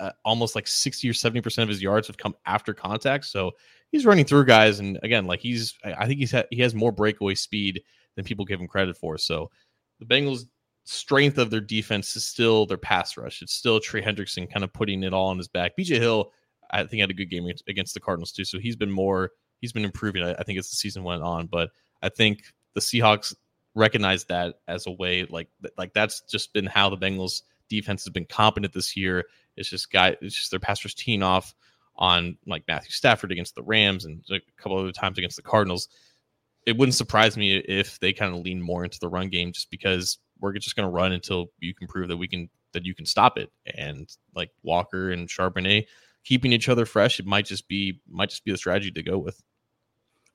uh, almost like 60 or 70% of his yards have come after contact. So he's running through guys. And again, like he's, I think he's, ha- he has more breakaway speed than people give him credit for. So the Bengals' strength of their defense is still their pass rush. It's still Trey Hendrickson kind of putting it all on his back. BJ Hill, I think, had a good game against the Cardinals too. So he's been more, he's been improving, I, I think, as the season went on. But I think the Seahawks recognize that as a way like like that's just been how the Bengals defense has been competent this year. It's just guy it's just their passers teeing off on like Matthew Stafford against the Rams and a couple other times against the Cardinals. It wouldn't surprise me if they kind of lean more into the run game just because we're just going to run until you can prove that we can that you can stop it. And like Walker and Charbonnet keeping each other fresh, it might just be might just be the strategy to go with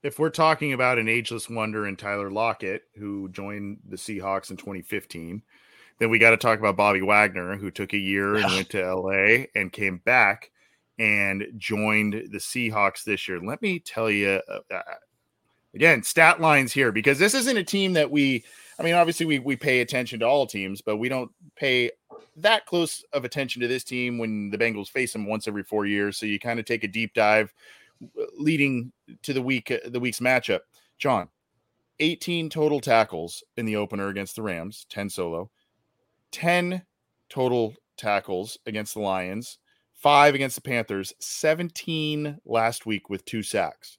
if we're talking about an ageless wonder in Tyler Lockett, who joined the Seahawks in 2015, then we got to talk about Bobby Wagner, who took a year and went to LA and came back and joined the Seahawks this year. Let me tell you uh, uh, again, stat lines here because this isn't a team that we, I mean, obviously we, we pay attention to all teams, but we don't pay that close of attention to this team when the Bengals face them once every four years. So you kind of take a deep dive leading to the week the week's matchup. John, 18 total tackles in the opener against the Rams, 10 solo, 10 total tackles against the Lions, five against the Panthers, 17 last week with two sacks.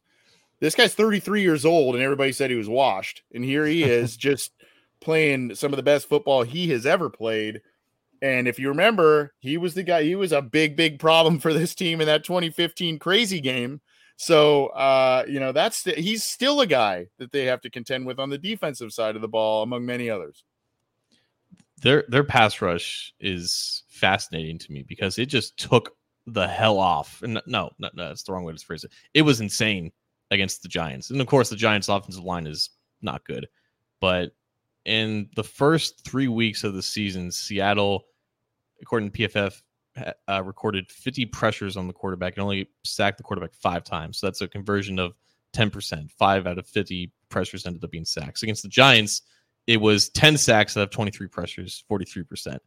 This guy's 33 years old, and everybody said he was washed. And here he is just playing some of the best football he has ever played. And if you remember, he was the guy, he was a big, big problem for this team in that 2015 crazy game so uh, you know that's the, he's still a guy that they have to contend with on the defensive side of the ball, among many others. Their their pass rush is fascinating to me because it just took the hell off. And no, no, no, that's the wrong way to phrase it. It was insane against the Giants, and of course the Giants' offensive line is not good. But in the first three weeks of the season, Seattle, according to PFF, uh, recorded 50 pressures on the quarterback and only sacked the quarterback five times. So that's a conversion of 10%. Five out of 50 pressures ended up being sacks. Against the Giants, it was 10 sacks out of 23 pressures, 43%.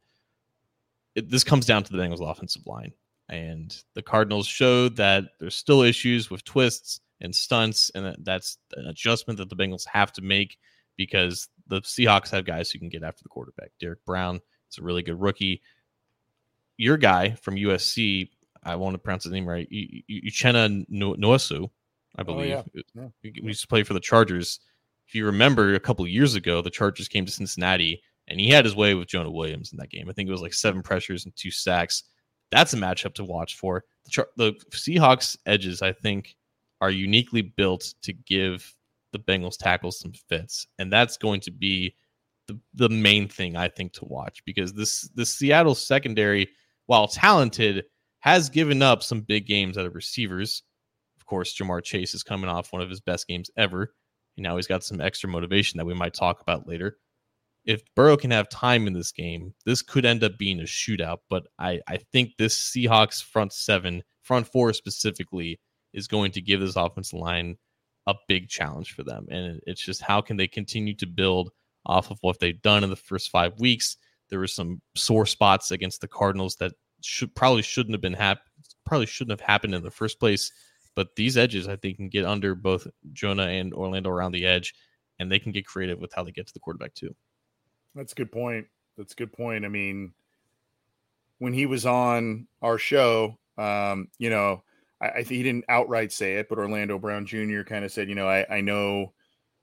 It, this comes down to the Bengals offensive line. And the Cardinals showed that there's still issues with twists and stunts, and that's an adjustment that the Bengals have to make because the Seahawks have guys who can get after the quarterback. Derek Brown is a really good rookie your guy from USC, I want to pronounce his name right, Uchenna Nwosu, I oh, believe. Oh, yeah. Yeah. He used to play for the Chargers. if you remember a couple years ago, the Chargers came to Cincinnati and he had his way with Jonah Williams in that game. I think it was like seven pressures and two sacks. That's a matchup to watch for. The, Char- the Seahawks edges, I think, are uniquely built to give the Bengals tackles some fits, and that's going to be the, the main thing I think to watch because this the Seattle secondary, while talented, has given up some big games out of receivers. Of course, Ja'Marr Chase is coming off one of his best games ever. And now he's got some extra motivation that we might talk about later. If Burrow can have time in this game, this could end up being a shootout. But I, I think this Seahawks front seven, front four specifically, is going to give this offensive line a big challenge for them. And it's just how can they continue to build off of what they've done in the first five weeks. There were some sore spots against the Cardinals that should probably shouldn't have been hap- probably shouldn't have happened in the first place. But these edges, I think, can get under both Jonah and Orlando around the edge, and they can get creative with how they get to the quarterback too. That's a good point. That's a good point. I mean, when he was on our show, um, you know, I, I think he didn't outright say it, but Orlando Brown Jr. kind of said, you know, I, I know,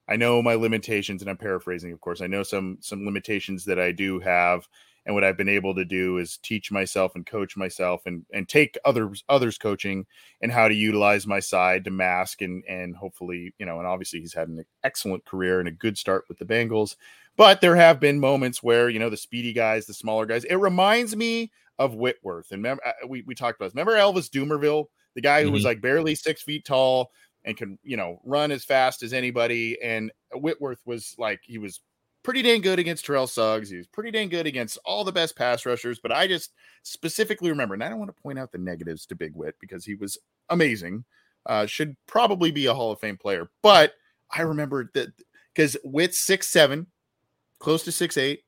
I know my limitations, and I'm paraphrasing, of course. I know some some limitations that I do have, and what I've been able to do is teach myself and coach myself and and take others others coaching and how to utilize my side to mask and and hopefully you know and obviously he's had an excellent career and a good start with the Bengals but there have been moments where you know the speedy guys the smaller guys it reminds me of Whitworth and remember uh, we we talked about this remember Elvis Dumervil the guy who mm-hmm. was like barely six feet tall and can you know run as fast as anybody and Whitworth was like he was pretty dang good against Terrell Suggs. He was pretty dang good against all the best pass rushers. But I just specifically remember, and I don't want to point out the negatives to Big Whit because he was amazing. Uh, should probably be a Hall of Fame player. But I remember that because Whit's six seven, close to six eight,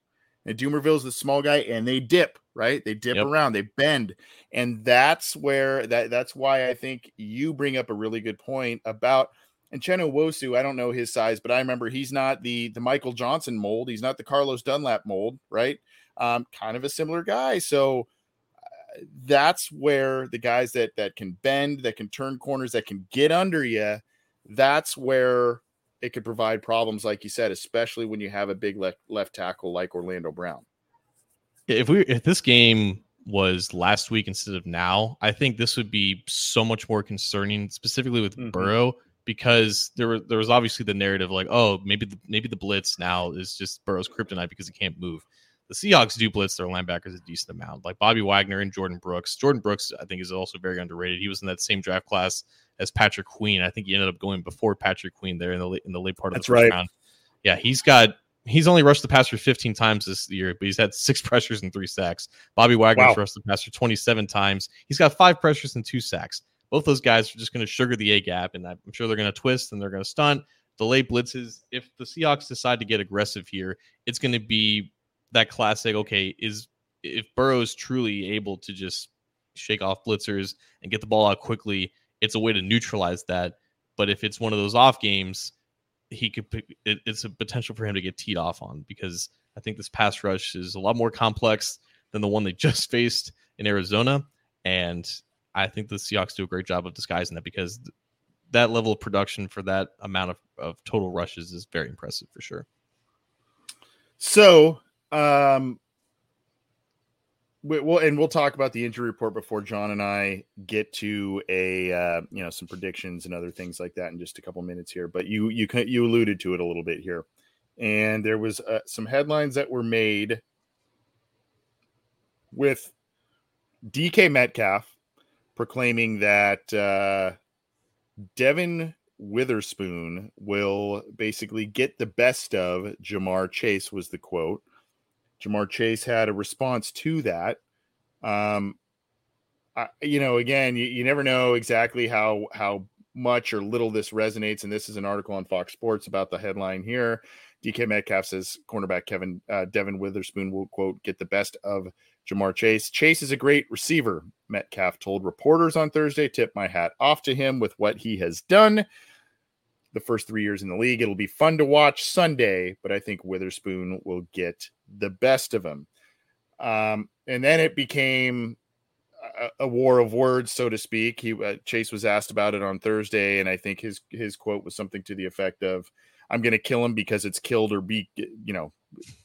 and Dumervil's the small guy, and they dip right. They dip yep. around, they bend, and that's where that that's why I think you bring up a really good point about and Uchenna Nwosu, I don't know his size, but I remember he's not the the Michael Johnson mold. He's not the Carlos Dunlap mold, right? Um, kind of a similar guy. So uh, that's where the guys that that can bend, that can turn corners, that can get under you, that's where it could provide problems, like you said, especially when you have a big left left tackle like Orlando Brown. If we if this game was last week instead of now, I think this would be so much more concerning, specifically with mm-hmm. Burrow because there was there was obviously the narrative like, oh, maybe the maybe the blitz now is just Burrow's kryptonite because he can't move. The Seahawks do blitz their linebackers a decent amount, like Bobby Wagner and Jordyn Brooks. Jordyn Brooks, I think, is also very underrated. He was in that same draft class as Patrick Queen. I think he ended up going before Patrick Queen there in the late, in the late part of That's the first right. round. Yeah, he's got he's only rushed the passer 15 times this year, but he's had six pressures and three sacks. Bobby Wagner's wow. rushed the passer 27 times. He's got five pressures and two sacks both those guys are just going to sugar the A gap, and I'm sure they're going to twist and they're going to stunt, delay blitzes. If the Seahawks decide to get aggressive here, it's going to be that classic. Okay, is if Burrow's truly able to just shake off blitzers and get the ball out quickly, it's a way to neutralize that. But if it's one of those off games, he could. It, it's a potential for him to get teed off on because I think this pass rush is a lot more complex than the one they just faced in Arizona, and I think the Seahawks do a great job of disguising that because that level of production for that amount of, of total rushes is very impressive for sure. So, um, we, will and we'll talk about the injury report before John and I get to a uh, you know some predictions and other things like that in just a couple minutes here. But you you you alluded to it a little bit here, and there was uh, some headlines that were made with DK Metcalf proclaiming that uh, Devon Witherspoon will basically get the best of Ja'Marr Chase, was the quote. Ja'Marr Chase had a response to that. Um, I, you know, again, you, you never know exactly how how much or little this resonates. And this is an article on Fox Sports about the headline here. DK Metcalf says cornerback Kevin uh, Devon Witherspoon will quote get the best of Ja'Marr Chase. Chase is a great receiver, Metcalf told reporters on Thursday. Tip my hat off to him with what he has done the first three years in the league. It'll be fun to watch Sunday, but I think Witherspoon will get the best of him. Um, and then it became a, a, war of words, so to speak. He uh, Chase was asked about it on Thursday, and I think his his quote was something to the effect of, I'm going to kill him because it's killed or be, you know,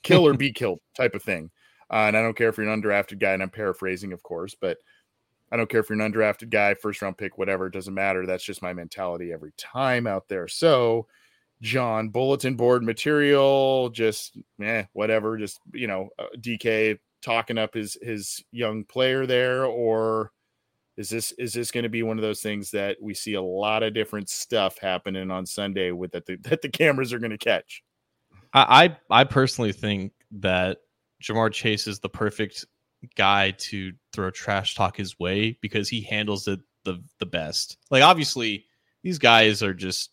kill or be killed type of thing. Uh, and I don't care if you're an undrafted guy, and I'm paraphrasing, of course, but I don't care if you're an undrafted guy, first round pick, whatever, it doesn't matter. That's just my mentality every time out there. So, John, bulletin board material, just eh, whatever, just you know, uh, DK talking up his his young player there, or is this is this going to be one of those things that we see a lot of different stuff happening on Sunday with that the, that the cameras are going to catch? I I personally think that Ja'Marr Chase is the perfect guy to throw trash talk his way because he handles it the the best. Like obviously these guys are just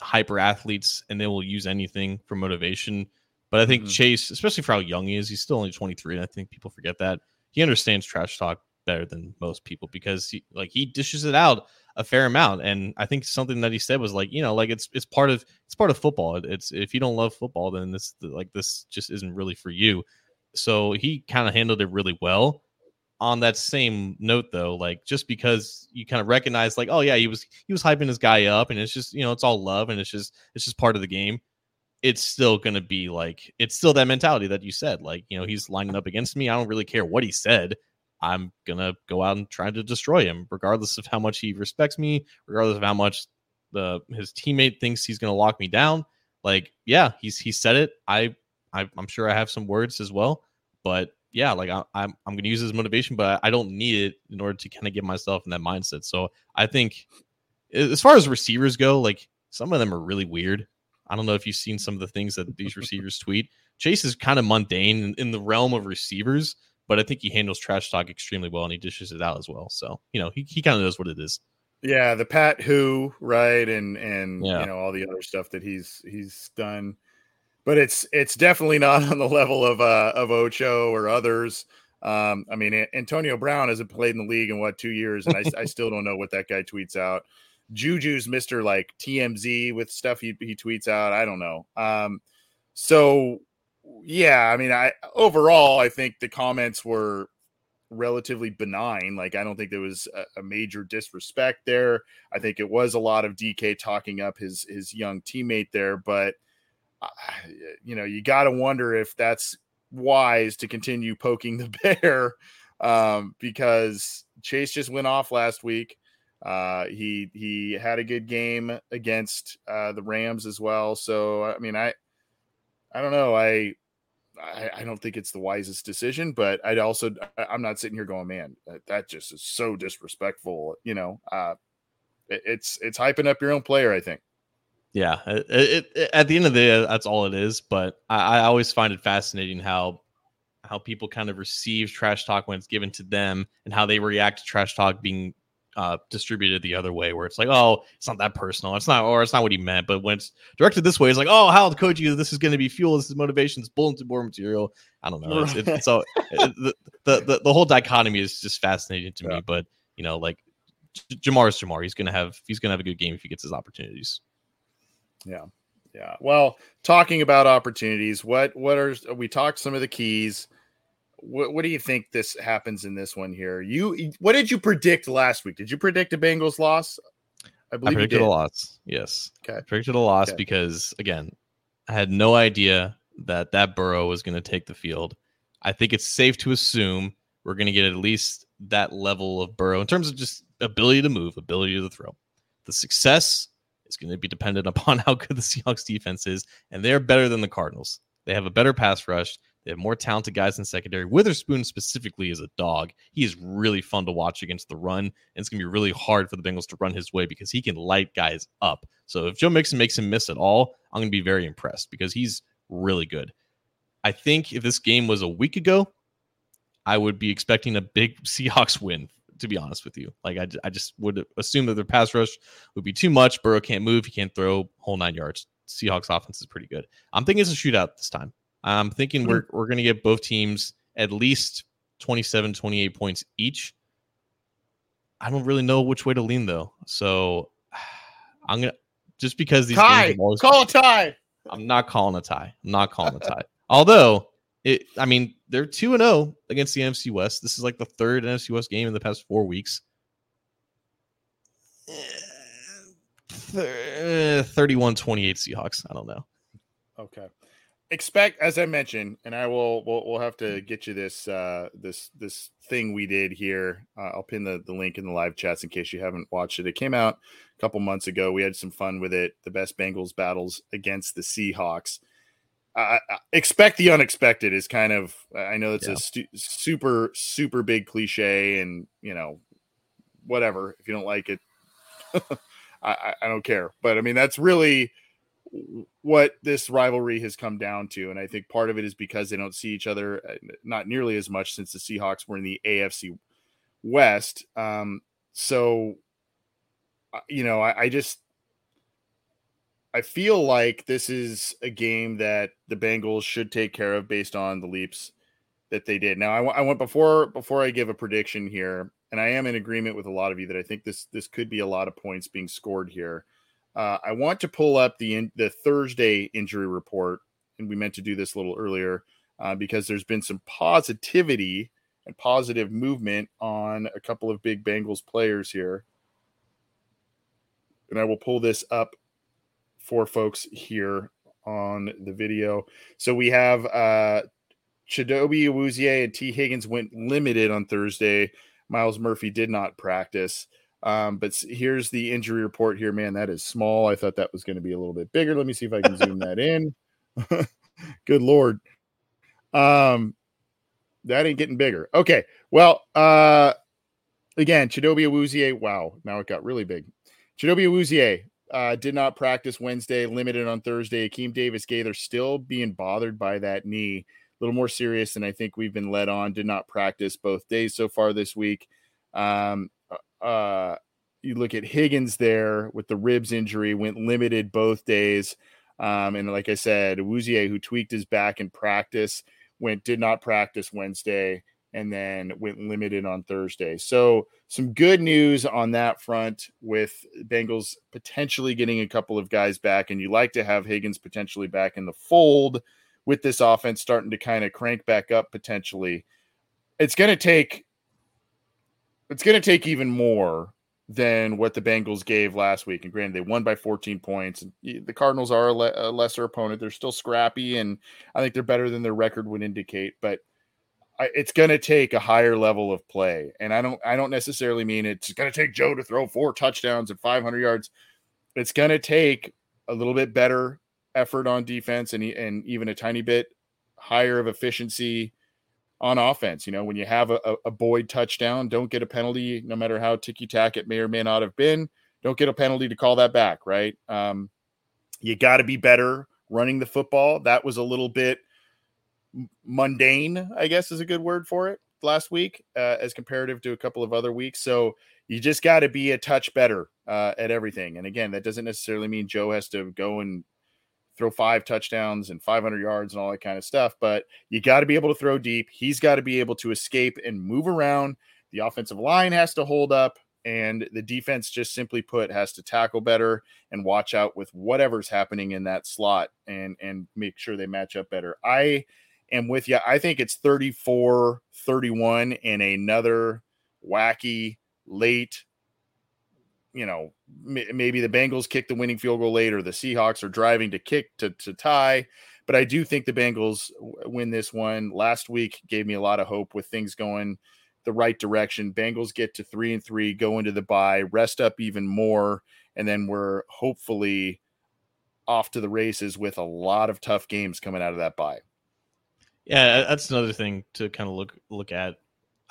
hyper athletes and they will use anything for motivation. But I think mm-hmm. Chase, especially for how young he is, he's still only 23 and I think people forget that. He understands trash talk better than most people because he like he dishes it out a fair amount and i think something that he said was like you know like it's it's part of it's part of football it's if you don't love football then this like this just isn't really for you so he kind of handled it really well. On that same note, though, like just because you kind of recognize, like, oh yeah, he was he was hyping his guy up, and it's just you know it's all love, and it's just it's just part of the game. It's still gonna be like it's still that mentality that you said, like you know he's lining up against me. I don't really care what he said. I'm gonna go out and try to destroy him, regardless of how much he respects me, regardless of how much the his teammate thinks he's gonna lock me down. Like, yeah, he's he said it. I I, am sure I have some words as well, but yeah, like I, am I'm, I'm going to use this motivation, but I don't need it in order to kind of get myself in that mindset. So I think as far as receivers go, like some of them are really weird. I don't know if you've seen some of the things that these receivers tweet. Chase is kind of mundane in, in the realm of receivers, but I think he handles trash talk extremely well and he dishes it out as well. So, you know, he, he kind of knows what it is. Yeah, the Pat who, right, and and yeah. you know all the other stuff that he's he's done but it's it's definitely not on the level of uh, of Ocho or others. Um, I mean, Antonio Brown hasn't played in the league in what two years, and I, I still don't know what that guy tweets out. Juju's Mister like TMZ with stuff he he tweets out. I don't know. Um, so yeah, I mean, I overall I think the comments were relatively benign. Like I don't think there was a, a, major disrespect there. I think it was a lot of DK talking up his his young teammate there, but you know, you got to wonder if that's wise to continue poking the bear um, because Chase just went off last week. Uh, he he had a good game against uh, the Rams as well. So I mean, I I don't know. I, I I don't think it's the wisest decision, but I'd also I'm not sitting here going, man, that, just is so disrespectful. You know, uh, it, it's it's hyping up your own player. I think. Yeah, it, it, it, at the end of the day, that's all it is. But I, I, always find it fascinating how how people kind of receive trash talk when it's given to them, and how they react to trash talk being uh, distributed the other way, where it's like, oh, it's not that personal, it's not, or it's not what he meant. But when it's directed this way, it's like, oh, how the coach you this is going to be fuel, this is motivation, it's bulletin board material. I don't know. It's, it's so the, the, the the whole dichotomy is just fascinating to yeah. me. But you know, like Ja'Marr is Ja'Marr. He's gonna have he's gonna have a good game if he gets his opportunities. Yeah. Yeah. Well, talking about opportunities, what what are we talked some of the keys? What what do you think this happens in this one here? You what did you predict last week? Did you predict a Bengals loss? I believe I predicted a loss. Yes. Okay. I predicted a loss okay. because again, I had no idea that that Burrow was going to take the field. I think it's safe to assume we're going to get at least that level of Burrow in terms of just ability to move, ability to throw. The success is going to be dependent upon how good the Seahawks defense is, and they're better than the Cardinals. They have a better pass rush. They have more talented guys in secondary. Witherspoon specifically is a dog. He is really fun to watch against the run, and it's going to be really hard for the Bengals to run his way because he can light guys up. So if Joe Mixon makes him miss at all, I'm going to be very impressed because he's really good. I think if this game was a week ago, I would be expecting a big Seahawks win to be honest with you. Like I, I just would assume that their pass rush would be too much. Burrow can't move. He can't throw whole nine yards. Seahawks offense is pretty good. I'm thinking it's a shootout this time. I'm thinking mm-hmm. we're we're going to get both teams at least 27, 28 points each. I don't really know which way to lean though. So I'm gonna just because these tie. call a tie. I'm not calling a tie. I'm not calling a tie. Although it, I mean, they're two and zero oh against the NFC West. This is like the third NFC West game in the past four weeks. th- 31 28 Seahawks. I don't know. Okay. Expect as I mentioned, and I will we'll, we'll have to get you this uh this this thing we did here. Uh, I'll pin the, the link in the live chats in case you haven't watched it. It came out a couple months ago. We had some fun with it. The best Bengals battles against the Seahawks. Uh, expect the unexpected is kind of I know it's yeah. a stu- super super big cliche, and you know whatever if you don't like it, I, I don't care. But I mean that's really what this rivalry has come down to. And I think part of it is because they don't see each other uh, not nearly as much since the Seahawks were in the AFC West. Um, so, uh, you know, I, I just, I feel like this is a game that the Bengals should take care of based on the leaps that they did. Now, I, I want before before I give a prediction here, and I am in agreement with a lot of you that I think this this could be a lot of points being scored here. Uh, I want to pull up the in, the Thursday injury report, and we meant to do this a little earlier uh, because there's been some positivity and positive movement on a couple of big Bengals players here. And I will pull this up for folks here on the video. So we have uh Chidobe Awuzie and Tee Higgins went limited on Thursday. Myles Murphy did not practice. Um, but here's the injury report here, man. That is small. I thought that was going to be a little bit bigger. Let me see if I can zoom that in. Good lord. Um, that ain't getting bigger. Okay. Well, uh, again, Chidobe Awuzie. Wow, now it got really big. Chidobe Awuzie uh, did not practice Wednesday, limited on Thursday. Akeem Davis Gaither still being bothered by that knee, a little more serious than I think we've been led on. Did not practice both days so far this week. Um, uh, you look at Higgins there with the ribs injury, went limited both days. Um, and like I said, Awuzie, who tweaked his back in practice, went did not practice Wednesday and then went limited on Thursday. So some good news on that front with Bengals potentially getting a couple of guys back, and you like to have Higgins potentially back in the fold with this offense starting to kind of crank back up potentially. It's going to take it's going to take even more than what the Bengals gave last week. And granted, they won by 14 points. The Cardinals are a, le- a, lesser opponent. They're still scrappy, and I think they're better than their record would indicate. But I, it's going to take a higher level of play, and I don't. I don't necessarily mean it's going to take Joe to throw four touchdowns and 500 yards. It's going to take a little bit better effort on defense, and and even a tiny bit higher of efficiency on offense. You know, when you have a, a Boyd touchdown, don't get a penalty, no matter how ticky tack it may or may not have been. Don't get a penalty to call that back, right? Um, you got to be better running the football. That was a little bit mundane, I guess is a good word for it last week, uh, as comparative to a couple of other weeks. So you just got to be a touch better uh, at everything. And again, that doesn't necessarily mean Joe has to go and throw five touchdowns and 500 yards and all that kind of stuff. But you got to be able to throw deep. He's got to be able to escape and move around. The offensive line has to hold up, and the defense, just simply put, has to tackle better and watch out with whatever's happening in that slot and and make sure they match up better. I am with you. I think it's 34 31 in another wacky late you know, maybe the Bengals kick the winning field goal later. The Seahawks are driving to kick to, to tie. But I do think the Bengals win this one. Last week gave me a lot of hope with things going the right direction. Bengals get to three and three, go into the bye, rest up even more, and then we're hopefully off to the races with a lot of tough games coming out of that bye. Yeah, that's another thing to kind of look look at.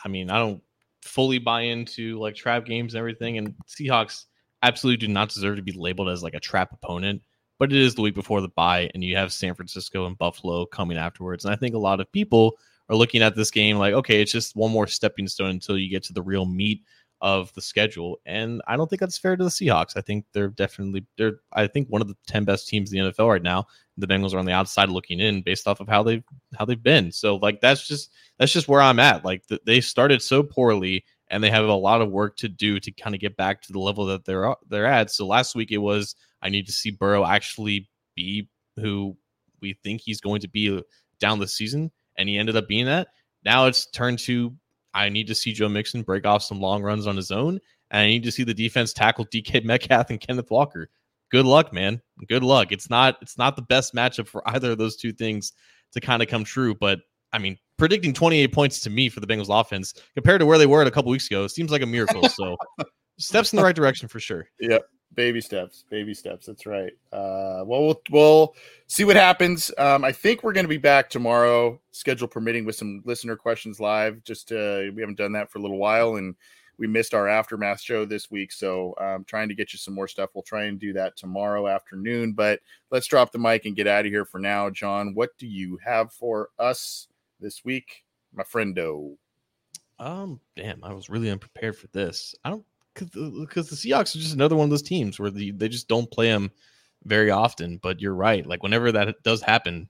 I mean, I don't fully buy into like trap games and everything. And Seahawks absolutely do not deserve to be labeled as like a trap opponent. But it is the week before the bye, and you have San Francisco and Buffalo coming afterwards. And I think a lot of people are looking at this game like, okay, it's just one more stepping stone until you get to the real meat of the schedule. And I don't think that's fair to the Seahawks. I think they're definitely they're I think one of the 10 best teams in the NFL right now. The Bengals are on the outside looking in based off of how they've how they've been. So like that's just that's just where I'm at. Like the, they started so poorly and they have a lot of work to do to kind of get back to the level that they're they're at. So last week it was I need to see Burrow actually be who we think he's going to be uh, down the season, and he ended up being that. Now it's turned to I need to see Joe Mixon break off some long runs on his own, and I need to see the defense tackle DK Metcalf and Kenneth Walker. Good luck, man. Good luck. It's not it's not the best matchup for either of those two things to kind of come true. But I mean, predicting 28 points to me for the Bengals offense compared to where they were a couple weeks ago seems like a miracle. So steps in the right direction for sure. Yep. Baby steps, baby steps. That's right. Uh, well, we'll we'll see what happens. Um, I think we're going to be back tomorrow, schedule permitting, with some listener questions live. Just uh, we haven't done that for a little while, and we missed our aftermath show this week, so I'm trying to get you some more stuff. We'll try and do that tomorrow afternoon. But let's drop the mic and get out of here for now. John, what do you have for us this week, my friendo? Um, damn, I was really unprepared for this. I don't because the Seahawks are just another one of those teams where the, they just don't play them very often. But you're right. Like whenever that does happen,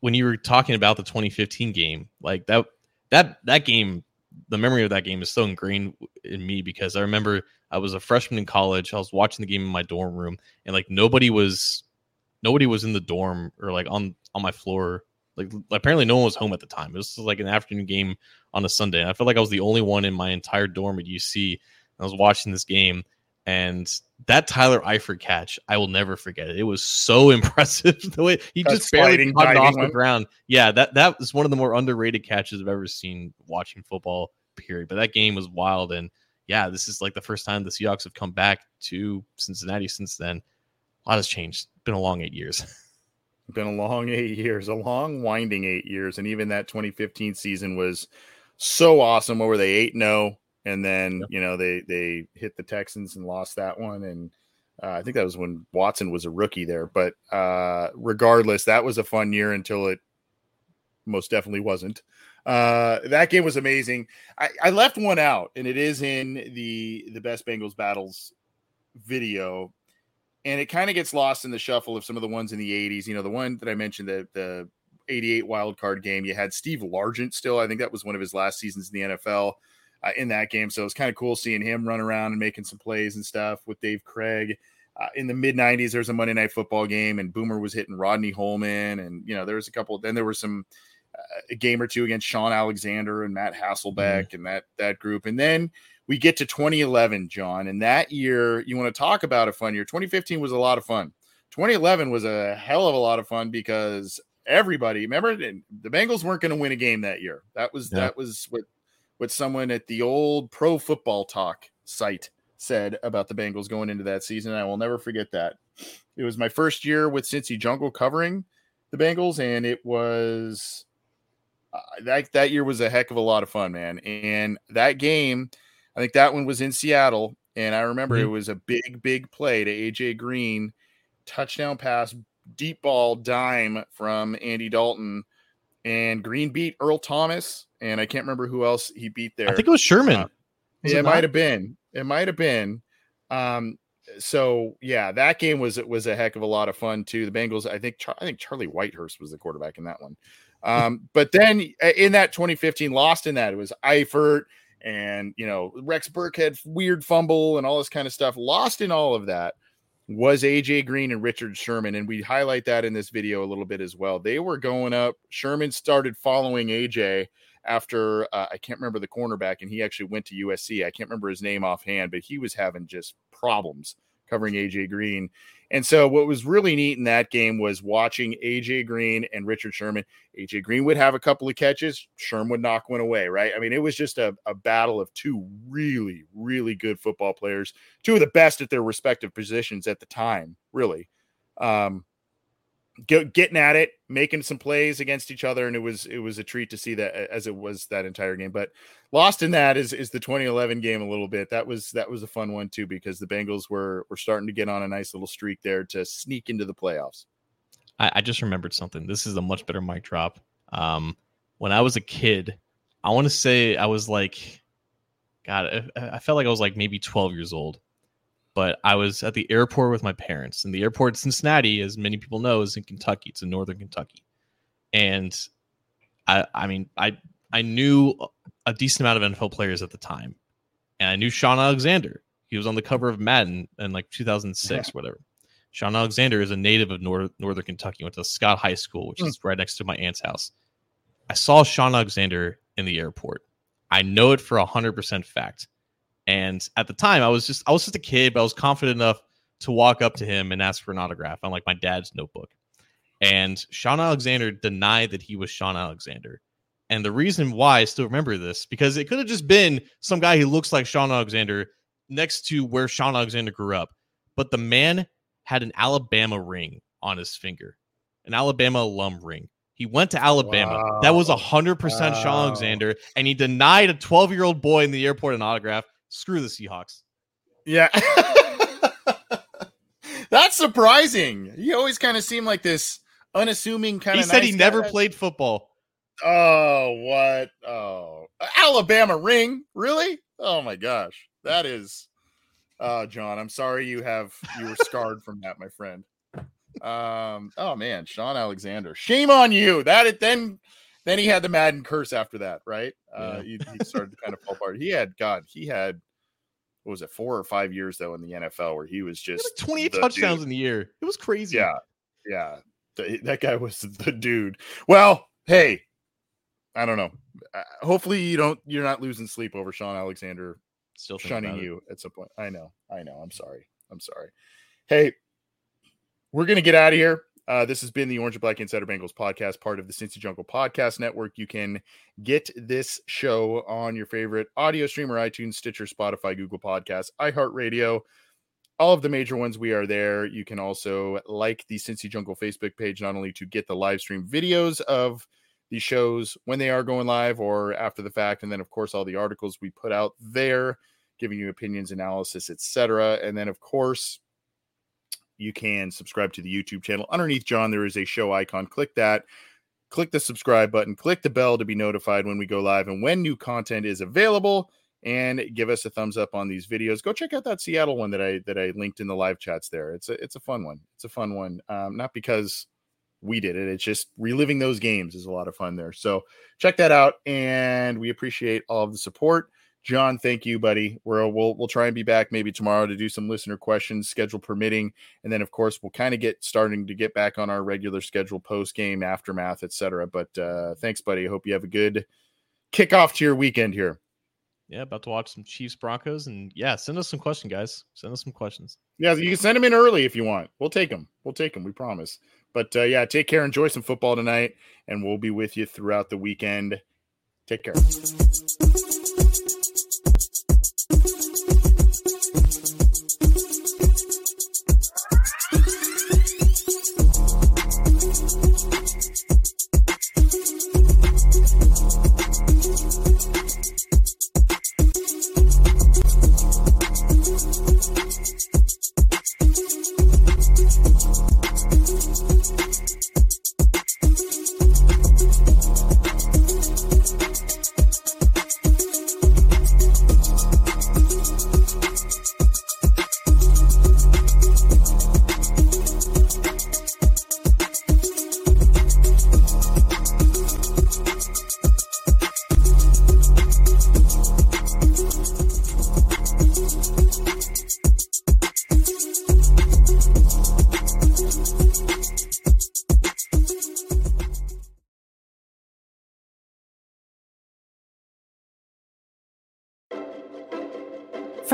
when you were talking about the 2015 game, like that that that game, the memory of that game is so ingrained in me because I remember I was a freshman in college. I was watching the game in my dorm room, and like nobody was nobody was in the dorm or like on on my floor. Like apparently no one was home at the time. It was like an afternoon game on a Sunday. And I felt like I was the only one in my entire dorm at UC I was watching this game, and that Tyler Eifert catch, I will never forget it. It was so impressive the way he just barely caught it off one. the ground. Yeah, that that was one of the more underrated catches I've ever seen watching football. Period. But that game was wild, and yeah, this is like the first time the Seahawks have come back to Cincinnati since then. A lot has changed. It's been a long eight years. been a long eight years, a long winding eight years, and even that 2015 season was so awesome. Where were they eight 0 and then yep. you know they they hit the Texans and lost that one, and uh, I think that was when Watson was a rookie there. But uh, regardless, that was a fun year until it most definitely wasn't. Uh, that game was amazing. I, I left one out, and it is in the the best Bengals battles video, and it kind of gets lost in the shuffle of some of the ones in the '80s. You know, the one that I mentioned, the the 88 wild card game. You had Steve Largent still. I think that was one of his last seasons in the NFL uh, in that game. So it was kind of cool seeing him run around and making some plays and stuff with Dave Krieg. Uh, in the mid 90s, there was a Monday night football game, and Boomer was hitting Rodney Holman. And, you know, there was a couple, then there was some, uh, a game or two against Shaun Alexander and Matt Hasselbeck mm-hmm. and that, that group. And then we get to 2011, John. And that year, you want to talk about a fun year. 2015 was a lot of fun. 2011 was a hell of a lot of fun because everybody remember the Bengals weren't going to win a game that year. That was yeah. that was what what someone at the old Pro Football Talk site said about the Bengals going into that season. I will never forget that. It was my first year with Cincy Jungle covering the Bengals, and it was uh, that that year was a heck of a lot of fun, man. And that game, I think that one was in Seattle, and I remember mm-hmm. it was a big, big play to AJ Green, touchdown pass, deep ball dime from Andy Dalton, and Green beat Earl Thomas and I can't remember who else he beat there. I think it was Sherman. Uh, was yeah, it, it might have been. It might have been. Um, so yeah, that game was it was a heck of a lot of fun too. The Bengals, I think, I think Charlie Whitehurst was the quarterback in that one. Um, but then in that 2015, lost in that it was Eifert and you know Rex Burkhead weird fumble and all this kind of stuff. Lost in all of that was AJ Green and Richard Sherman. And we highlight that in this video a little bit as well. They were going up. Sherman started following AJ after uh, I can't remember the cornerback, and he actually went to USC. I can't remember his name offhand, but he was having just problems covering AJ Green. And so, what was really neat in that game was watching AJ Green and Richard Sherman. AJ Green would have a couple of catches, Sherman would knock one away, right? I mean, it was just a, a battle of two really, really good football players, two of the best at their respective positions at the time, really. Um, getting at it, making some plays against each other, and it was it was a treat to see that as it was that entire game. But lost in that is is the 2011 game a little bit. That was that was a fun one too because the Bengals were were starting to get on a nice little streak there to sneak into the playoffs. I, I just remembered something. This is a much better mic drop. Um, when I was a kid, I want to say I was like, God, I, I felt like I was like maybe 12 years old but I was at the airport with my parents, and the airport in Cincinnati, as many people know, is in Kentucky. It's in northern Kentucky, and I, I mean, I, I knew a decent amount of NFL players at the time, and I knew Shaun Alexander. He was on the cover of Madden in like 2006, yeah. whatever. Shaun Alexander is a native of North, northern Kentucky. Went to Scott High School, which mm. is right next to my aunt's house. I saw Shaun Alexander in the airport. I know it for a hundred percent fact. And at the time, I was just I was just a kid, but I was confident enough to walk up to him and ask for an autograph on like my dad's notebook. And Shaun Alexander denied that he was Shaun Alexander. And the reason why I still remember this because it could have just been some guy who looks like Shaun Alexander next to where Shaun Alexander grew up. But the man had an Alabama ring on his finger, an Alabama alum ring. He went to Alabama. Wow. That was 100% wow. Shaun Alexander. And he denied a 12 year old boy in the airport an autograph. Screw the Seahawks. Yeah. That's surprising. He always kind of seemed like this unassuming kind he of. He said nice he never played football. Oh, what? Oh, Alabama ring? Really? Oh my gosh, that is. Uh, John, I'm sorry you have you were scarred from that, my friend. Um, oh man, Shaun Alexander, shame on you. That it then then he had the Madden curse after that, right? Uh, he, he started to kind of fall apart. He had God, he had what was it, four or five years though in the NFL where he was just like 28 touchdowns dude. in the year. It was crazy. Yeah, yeah. The, that guy was the dude. Well, hey, I don't know. Uh, hopefully you don't you're not losing sleep over Shaun Alexander still shunning you at some point. I know. I know. I'm sorry. I'm sorry. Hey, we're gonna get out of here. Uh, this has been the Orange and Black Insider Bengals podcast, part of the Cincy Jungle Podcast Network. You can get this show on your favorite audio streamer, iTunes, Stitcher, Spotify, Google Podcasts, iHeartRadio, all of the major ones. We are there. You can also like the Cincy Jungle Facebook page, not only to get the live stream videos of these shows when they are going live or after the fact, and then of course all the articles we put out there, giving you opinions, analysis, etc. And then of course you can subscribe to the YouTube channel. Underneath John, there is a show icon. Click that. Click the subscribe button. Click the bell to be notified when we go live and when new content is available. And give us a thumbs up on these videos. Go check out that Seattle one that I that I linked in the live chats there. It's a it's a fun one. It's a fun one. Um, not because we did it. It's just reliving those games is a lot of fun there. So check that out, and we appreciate all of the support. John, thank you, buddy. We're, we'll we'll try and be back maybe tomorrow to do some listener questions, schedule permitting, and then of course we'll kind of get starting to get back on our regular schedule, post game, aftermath, etc. But uh, thanks, buddy. I hope you have a good kickoff to your weekend here. Yeah, about to watch some Chiefs Broncos, and yeah, send us some questions, guys. Send us some questions. Yeah, you can send them in early if you want. We'll take them. We'll take them. We promise. But uh, yeah, take care. Enjoy some football tonight, and we'll be with you throughout the weekend. Take care.